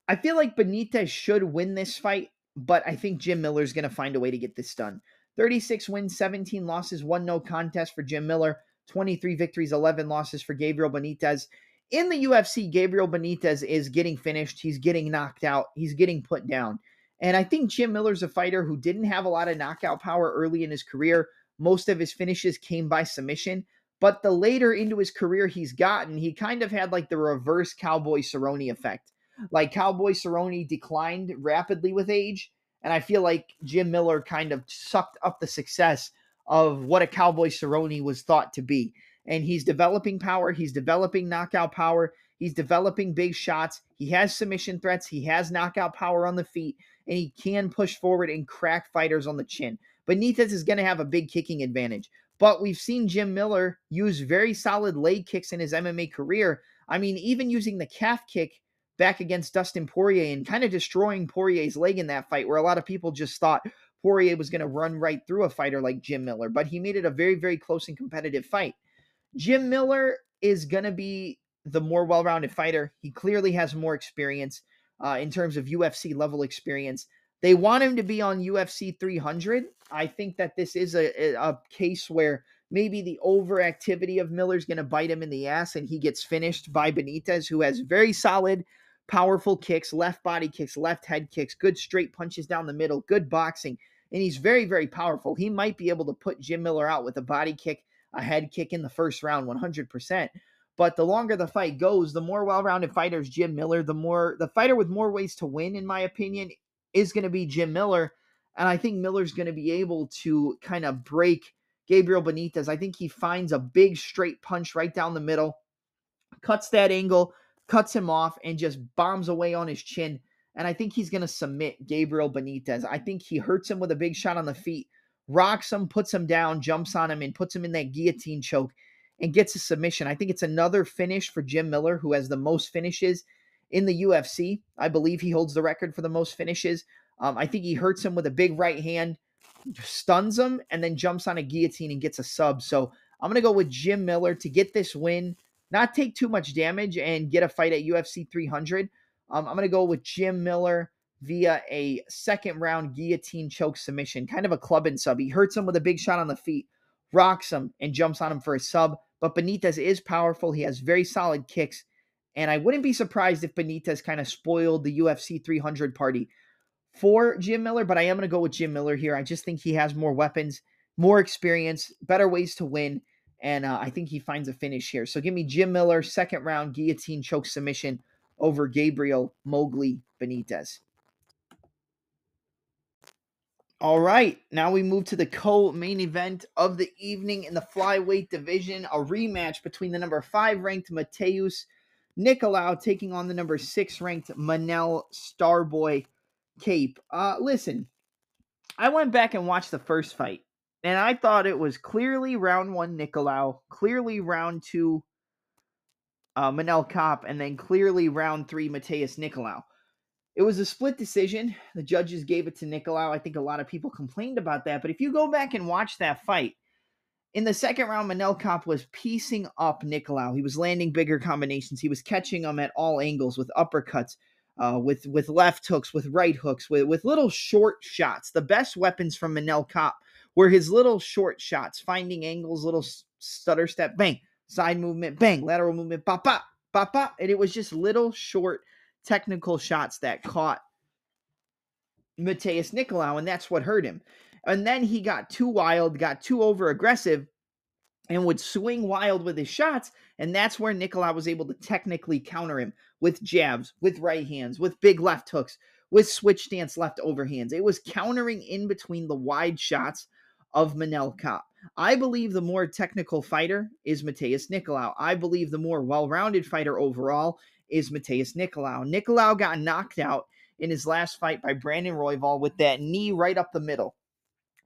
I feel like Benitez should win this fight, but I think Jim Miller is going to find a way to get this done. 36 wins, 17 losses, one no contest for Jim Miller, 23 victories, 11 losses for Gabriel Benitez. In the UFC, Gabriel Benitez is getting finished. He's getting knocked out. He's getting put down. And I think Jim Miller's a fighter who didn't have a lot of knockout power early in his career. Most of his finishes came by submission. But the later into his career he's gotten, he kind of had like the reverse Cowboy Cerrone effect. Like Cowboy Cerrone declined rapidly with age. And I feel like Jim Miller kind of sucked up the success of what a Cowboy Cerrone was thought to be. And he's developing power, he's developing knockout power, he's developing big shots. He has submission threats, he has knockout power on the feet and he can push forward and crack fighters on the chin. Benitez is going to have a big kicking advantage. But we've seen Jim Miller use very solid leg kicks in his MMA career. I mean, even using the calf kick back against Dustin Poirier and kind of destroying Poirier's leg in that fight, where a lot of people just thought Poirier was going to run right through a fighter like Jim Miller. But he made it a very, very close and competitive fight. Jim Miller is going to be the more well rounded fighter. He clearly has more experience uh, in terms of UFC level experience. They want him to be on UFC 300. I think that this is a, a case where maybe the overactivity of Miller's going to bite him in the ass and he gets finished by Benitez, who has very solid, powerful kicks, left body kicks, left head kicks, good straight punches down the middle, good boxing. And he's very, very powerful. He might be able to put Jim Miller out with a body kick, a head kick in the first round 100%. But the longer the fight goes, the more well-rounded fighters Jim Miller, the more the fighter with more ways to win, in my opinion, is going to be Jim Miller. And I think Miller's going to be able to kind of break Gabriel Benitez. I think he finds a big straight punch right down the middle, cuts that angle, cuts him off, and just bombs away on his chin. And I think he's going to submit Gabriel Benitez. I think he hurts him with a big shot on the feet, rocks him, puts him down, jumps on him, and puts him in that guillotine choke and gets a submission. I think it's another finish for Jim Miller, who has the most finishes in the UFC. I believe he holds the record for the most finishes. Um, I think he hurts him with a big right hand, stuns him, and then jumps on a guillotine and gets a sub. So I'm going to go with Jim Miller to get this win, not take too much damage, and get a fight at UFC 300. Um, I'm going to go with Jim Miller via a second round guillotine choke submission, kind of a club and sub. He hurts him with a big shot on the feet, rocks him, and jumps on him for a sub. But Benitez is powerful. He has very solid kicks. And I wouldn't be surprised if Benitez kind of spoiled the UFC 300 party for Jim Miller, but I am going to go with Jim Miller here. I just think he has more weapons, more experience, better ways to win. And uh, I think he finds a finish here. So give me Jim Miller, second round guillotine choke submission over Gabriel Mowgli Benitez. All right, now we move to the co-main event of the evening in the flyweight division, a rematch between the number five ranked Matheus Nicolau taking on the number six ranked Manel Starboy Kape. Uh, listen, I went back and watched the first fight, and I thought it was clearly round one Nicolau, clearly round two uh, Manel Kopp, and then clearly round three Matheus Nicolau. It was a split decision. The judges gave it to Nicolau. I think a lot of people complained about that. But if you go back and watch that fight, In the second round, Manel Kopp was piecing up Nicolau. He was landing bigger combinations. He was catching him at all angles with uppercuts, uh, with with left hooks, with right hooks, with, with little short shots. The best weapons from Manel Kape were his little short shots, finding angles, little stutter step, bang, side movement, bang, lateral movement, pop, pop, pop, pop. And it was just little short technical shots that caught Matheus Nicolau, and that's what hurt him. And then he got too wild, got too over aggressive, and would swing wild with his shots. And that's where Nicolau was able to technically counter him with jabs, with right hands, with big left hooks, with switch stance left overhands. It was countering in between the wide shots of Manel Kape. I believe the more technical fighter is Matheus Nicolau. I believe the more well rounded fighter overall is Matheus Nicolau. Nicolau got knocked out in his last fight by Brandon Royval with that knee right up the middle.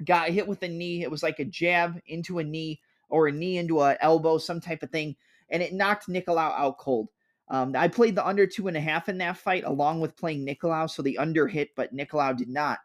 Got hit with a knee. It was like a jab into a knee or a knee into an elbow, some type of thing, and it knocked Nicolau out cold. Um, I played the under two and a half in that fight, along with playing Nicolau, so the under hit, but Nicolau did not.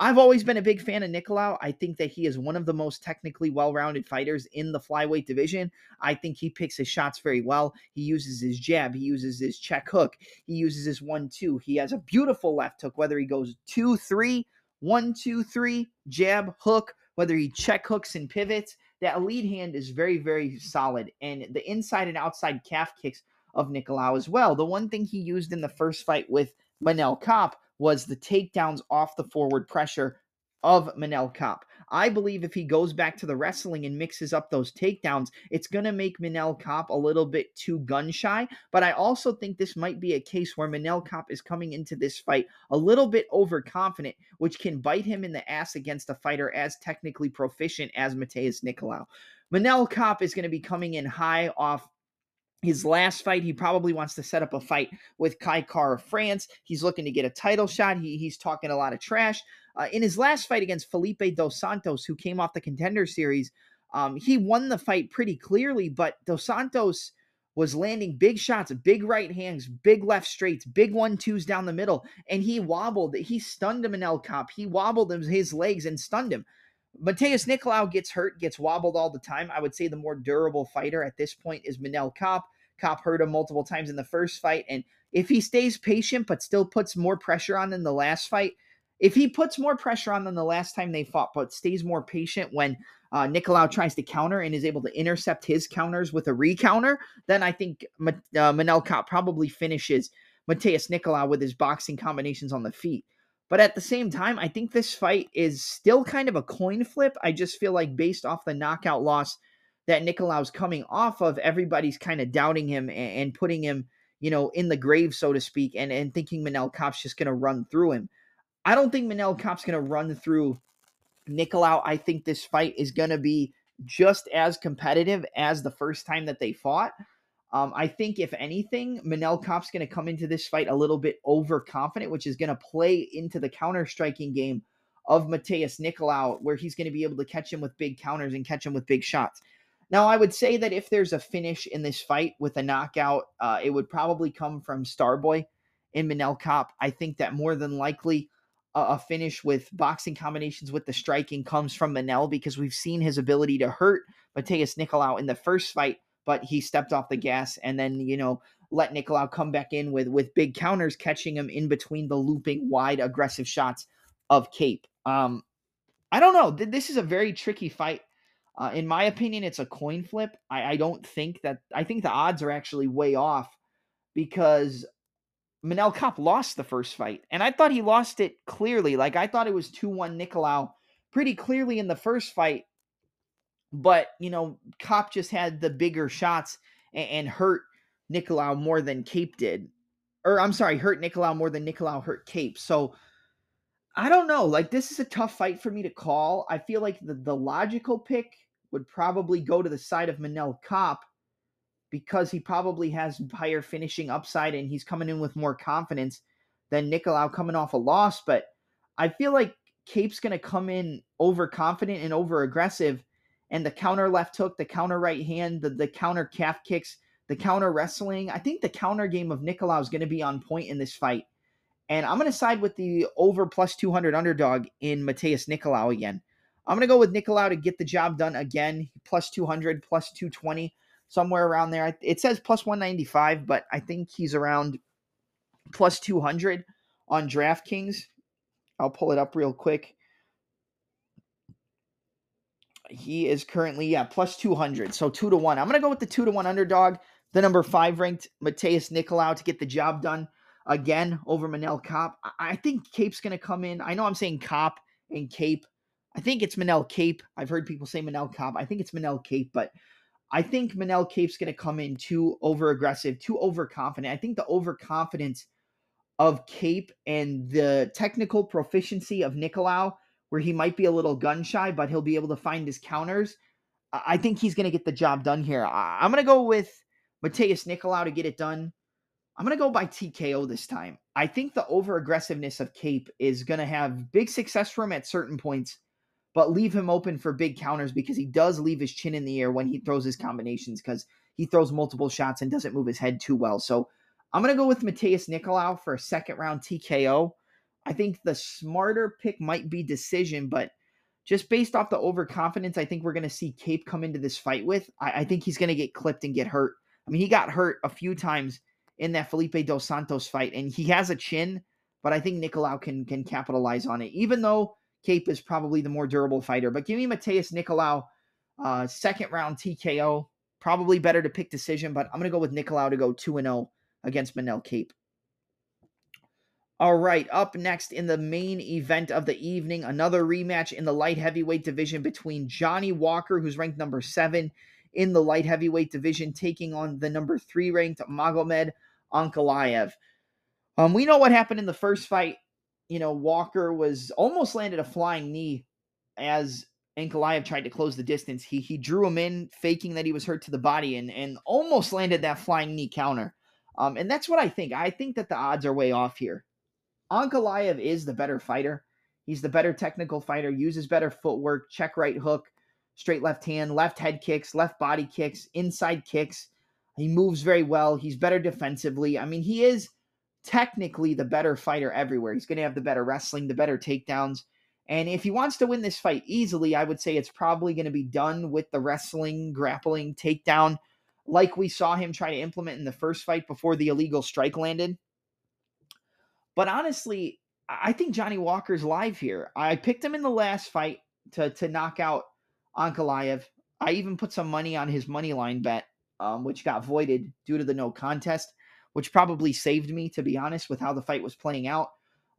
I've always been a big fan of Nicolau. I think that he is one of the most technically well rounded fighters in the flyweight division. I think he picks his shots very well. He uses his jab, he uses his check hook, he uses his one two. He has a beautiful left hook, whether he goes two, three, one, two, three, jab, hook, whether he check hooks and pivots. That lead hand is very, very solid. And the inside and outside calf kicks of Nicolau as well. The one thing he used in the first fight with Manel Kape was the takedowns off the forward pressure of Manel Kape. I believe if he goes back to the wrestling and mixes up those takedowns, it's going to make Manel Kape a little bit too gun shy. But I also think this might be a case where Manel Kape is coming into this fight a little bit overconfident, which can bite him in the ass against a fighter as technically proficient as Matheus Nicolau. Manel Kape is going to be coming in high off his last fight, he probably wants to set up a fight with Kai Kara-France. He's looking to get a title shot. He, he's talking a lot of trash. Uh, in his last fight against Felipe Dos Santos, who came off the contender series, um, he won the fight pretty clearly, but Dos Santos was landing big shots, big right hands, big left straights, big one twos down the middle, and he wobbled. He stunned him in El Cop. He wobbled him, his legs and stunned him. Matheus Nicolau gets hurt, gets wobbled all the time. I would say the more durable fighter at this point is Manel Kape. Kape hurt him multiple times in the first fight. And if he stays patient but still puts more pressure on than the last fight, if he puts more pressure on than the last time they fought, but stays more patient when uh, Nicolau tries to counter and is able to intercept his counters with a recounter, then I think uh, Manel Kape probably finishes Matheus Nicolau with his boxing combinations on the feet. But at the same time, I think this fight is still kind of a coin flip. I just feel like based off the knockout loss that Nicolau's coming off of, everybody's kind of doubting him and, and, putting him, you know, in the grave, so to speak, and, and thinking Manel Kape's just going to run through him. I don't think Manel Kape's going to run through Nicolau. I think this fight is going to be just as competitive as the first time that they fought. Um, I think, if anything, Manel Kape's going to come into this fight a little bit overconfident, which is going to play into the counter striking game of Matheus Nicolau, where he's going to be able to catch him with big counters and catch him with big shots. Now, I would say that if there's a finish in this fight with a knockout, uh, it would probably come from Starboy in Manel Kape. I think that more than likely a finish with boxing combinations with the striking comes from Manel because we've seen his ability to hurt Matheus Nicolau in the first fight but he stepped off the gas and then, you know, let Nicolau come back in with with big counters, catching him in between the looping wide aggressive shots of Kape. Um, I don't know. This is a very tricky fight. Uh, in my opinion, it's a coin flip. I, I don't think that. I think the odds are actually way off because Manel Kopp lost the first fight, and I thought he lost it clearly. Like I thought it was two one Nicolau pretty clearly in the first fight, but, you know, Cop just had the bigger shots and, and hurt Nicolau more than Kape did. Or I'm sorry, hurt Nicolau more than Nicolau hurt Kape. So I don't know. Like this is a tough fight for me to call. I feel like the, the logical pick would probably go to the side of Manel Kape because he probably has higher finishing upside and he's coming in with more confidence than Nicolau coming off a loss. But I feel like Kape's going to come in overconfident and over aggressive and the counter left hook, the counter right hand, the, the counter calf kicks, the counter wrestling. I think the counter game of Nicolau is going to be on point in this fight. And I'm going to side with the over plus 200 underdog in Matheus Nicolau again. I'm going to go with Nicolau to get the job done again, plus 200, plus 220, somewhere around there. It says plus 195, but I think he's around plus 200 on DraftKings. I'll pull it up real quick. He is currently, yeah, plus 200. So two to one. I'm to go with the two to one underdog, the number five ranked Matheus Nicolau to get the job done again over Manel Kape. I think cape's to come in. I know I'm saying Cop and Cape. I think it's Manel cape I've heard people say Manel Kape. I think it's Manel cape but I think Manel cape's to come in too over aggressive, too overconfident. I think the overconfidence of cape and the technical proficiency of Nicolau, where he might be a little gun shy, but he'll be able to find his counters. I think he's going to get the job done here. I'm going to go with Matheus Nicolau to get it done. I'm going to go by TKO this time. I think the over aggressiveness of Kape is going to have big success for him at certain points, but leave him open for big counters because he does leave his chin in the air when he throws his combinations because he throws multiple shots and doesn't move his head too well. So I'm going to go with Matheus Nicolau for a second round TKO. I think the smarter pick might be decision, but just based off the overconfidence, I think we're going to see Kape come into this fight with. I, I think he's going to get clipped and get hurt. I mean, he got hurt a few times in that Felipe dos Santos fight, and he has a chin, but I think Nicolau can can capitalize on it, even though Kape is probably the more durable fighter. But give me Matheus Nicolau, uh, second round TKO. Probably better to pick decision, but I'm going to go with Nicolau to go 2 0 against Manel Kape. All right, up next in the main event of the evening, another rematch in the light heavyweight division between Johnny Walker, who's ranked number seven in the light heavyweight division, taking on the number three ranked Magomed Ankalaev. Um, we know what happened in the first fight. You know, Walker was almost landed a flying knee as Ankalaev tried to close the distance. He he drew him in, faking that he was hurt to the body, and and almost landed that flying knee counter. Um, and that's what I think. I think that the odds are way off here. Ankalaev is the better fighter. He's the better technical fighter, uses better footwork, check right hook, straight left hand, left head kicks, left body kicks, inside kicks. He moves very well. He's better defensively. I mean, he is technically the better fighter everywhere. He's going to have the better wrestling, the better takedowns. And if he wants to win this fight easily, I would say it's probably going to be done with the wrestling, grappling, takedown like we saw him try to implement in the first fight before the illegal strike landed. But honestly, I think Johnny Walker's live here. I picked him in the last fight to to knock out Ankalaev. I even put some money on his money line bet, um, which got voided due to the no contest, which probably saved me, to be honest, with how the fight was playing out.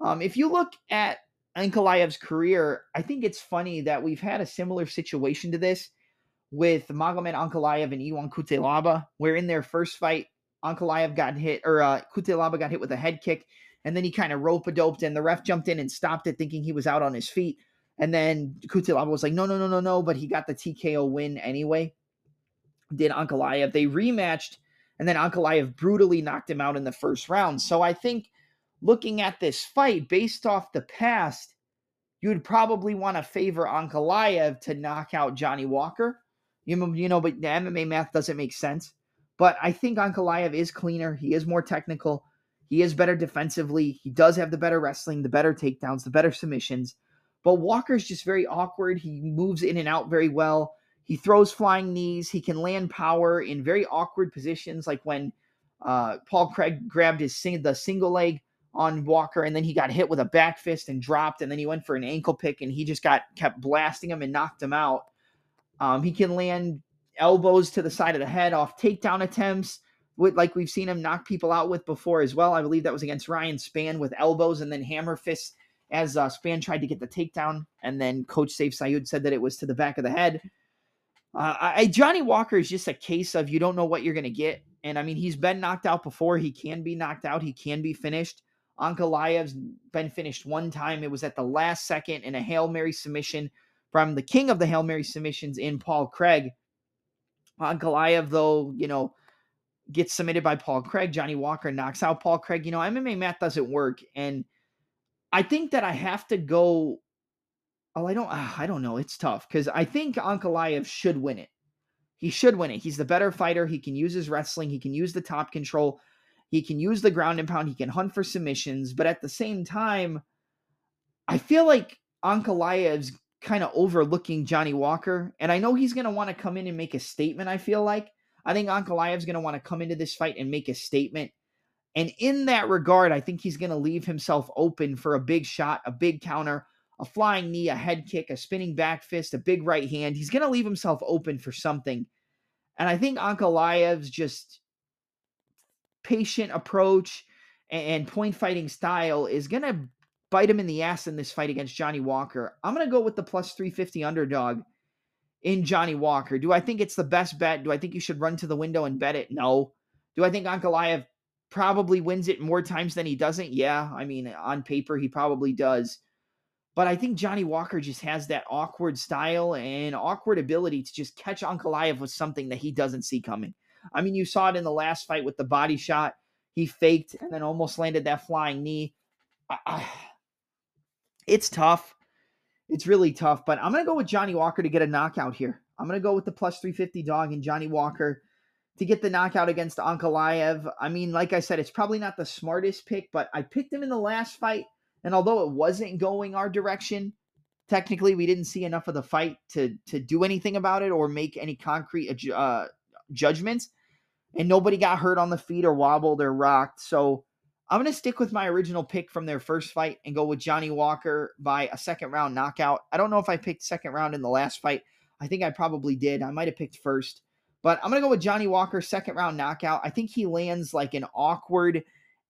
Um, if you look at Ankalaev's career, I think it's funny that we've had a similar situation to this with Magomed Ankalaev and Ion Cutelaba, where in their first fight, Ankalaev got hit, or uh, Cutelaba got hit with a head kick, and then he kind of rope a doped, and the ref jumped in and stopped it, thinking he was out on his feet. And then Cutelaba was like, no, no, no, no, no, but he got the TKO win anyway. Did Ankalaev. They rematched, and then Ankalaev brutally knocked him out in the first round. So I think looking at this fight based off the past, you would probably want to favor Ankalaev to knock out Johnny Walker you you know, but the MMA math doesn't make sense. But I think Ankalaev is cleaner. He is more technical. He is better defensively. He does have the better wrestling, the better takedowns, the better submissions. But Walker's just very awkward. He moves in and out very well. He throws flying knees. He can land power in very awkward positions, like when uh, Paul Craig grabbed his sing- the single leg on Walker, and then he got hit with a back fist and dropped, and then he went for an ankle pick, and he just got kept blasting him and knocked him out. Um, he can land elbows to the side of the head off takedown attempts, with like we've seen him knock people out with before as well. I believe that was against Ryan Spann with elbows and then hammer fists as uh, Spann tried to get the takedown, and then Coach Safe Saud said that it was to the back of the head. Uh, I, Johnny Walker is just a case of you don't know what you're going to get. And I mean, he's been knocked out before. He can be knocked out. He can be finished. Ankalaev's been finished one time. It was at the last second in a Hail Mary submission from the king of the Hail Mary submissions in Paul Craig. Ankalaev, though, you know, gets submitted by Paul Craig. Johnny Walker knocks out Paul Craig. You know, MMA math doesn't work. And I think that I have to go. Oh, I don't. Ah, I don't know. It's tough because I think Ankalaev should win it. He should win it. He's the better fighter. He can use his wrestling. He can use the top control. He can use the ground and pound. He can hunt for submissions. But at the same time, I feel like Ankalaev's kind of overlooking Johnny Walker. And I know he's going to want to come in and make a statement, I feel like. I think Ankalaev's going to want to come into this fight and make a statement. And in that regard, I think he's going to leave himself open for a big shot, a big counter, a flying knee, a head kick, a spinning back fist, a big right hand. He's going to leave himself open for something. And I think Ankalaev's just patient approach and point fighting style is going to bite him in the ass in this fight against Johnny Walker. I'm going to go with the plus 350 underdog in Johnny Walker. Do I think it's the best bet? Do I think you should run to the window and bet it? No. Do I think Ankalaev probably wins it more times than he doesn't? Yeah. I mean, on paper, he probably does. But I think Johnny Walker just has that awkward style and awkward ability to just catch Ankalaev with something that he doesn't see coming. I mean, you saw it in the last fight with the body shot. He faked and then almost landed that flying knee. I, I, it's tough. It's really tough, but I'm going to go with Johnny Walker to get a knockout here. I'm going to go with the plus 350 dog and Johnny Walker to get the knockout against Ankalaev. I mean, like I said, it's probably not the smartest pick, but I picked him in the last fight. And although it wasn't going our direction, technically we didn't see enough of the fight to to do anything about it or make any concrete uh, judgments. And nobody got hurt on the feet or wobbled or rocked. So I'm going to stick with my original pick from their first fight and go with Johnny Walker by a second round knockout. I don't know if I picked second round in the last fight. I think I probably did. I might have picked first. But I'm going to go with Johnny Walker, second round knockout. I think he lands like an awkward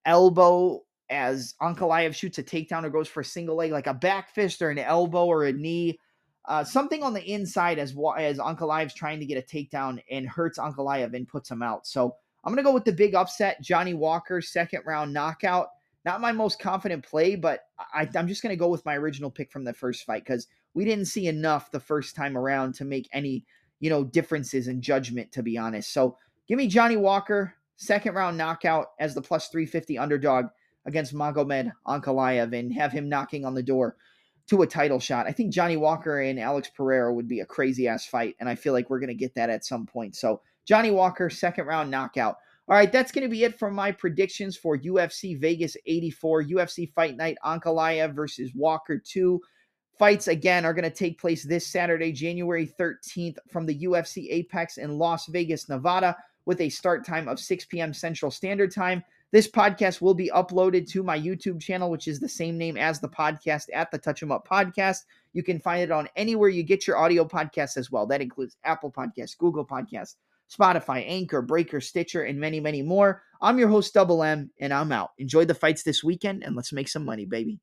elbow as Ankalaev shoots a takedown or goes for a single leg, like a back fist or an elbow or a knee. Uh, something on the inside as as Ankalaev's trying to get a takedown and hurts Ankalaev and puts him out. So I'm going to go with the big upset, Johnny Walker, second round knockout. Not my most confident play, but I, am just going to go with my original pick from the first fight because we didn't see enough the first time around to make any, you know, differences in judgment, to be honest. So give me Johnny Walker, second round knockout as the plus 350 underdog against Magomed Ankalaev and have him knocking on the door to a title shot. I think Johnny Walker and Alex Pereira would be a crazy ass fight, and I feel like we're going to get that at some point. So Johnny Walker, second round knockout. All right, that's going to be it for my predictions for UFC Vegas 84, UFC Fight Night Ankalaev versus Walker 2. Fights again are going to take place this Saturday, January 13th, from the UFC Apex in Las Vegas, Nevada, with a start time of 6 p.m. Central Standard Time. This podcast will be uploaded to my YouTube channel, which is the same name as the podcast at the Touch 'em Up Podcast. You can find it on anywhere you get your audio podcasts as well. That includes Apple Podcasts, Google Podcasts, Spotify, Anchor, Breaker, Stitcher, and many, many more. I'm your host, Double M, and I'm out. Enjoy the fights this weekend, and let's make some money, baby.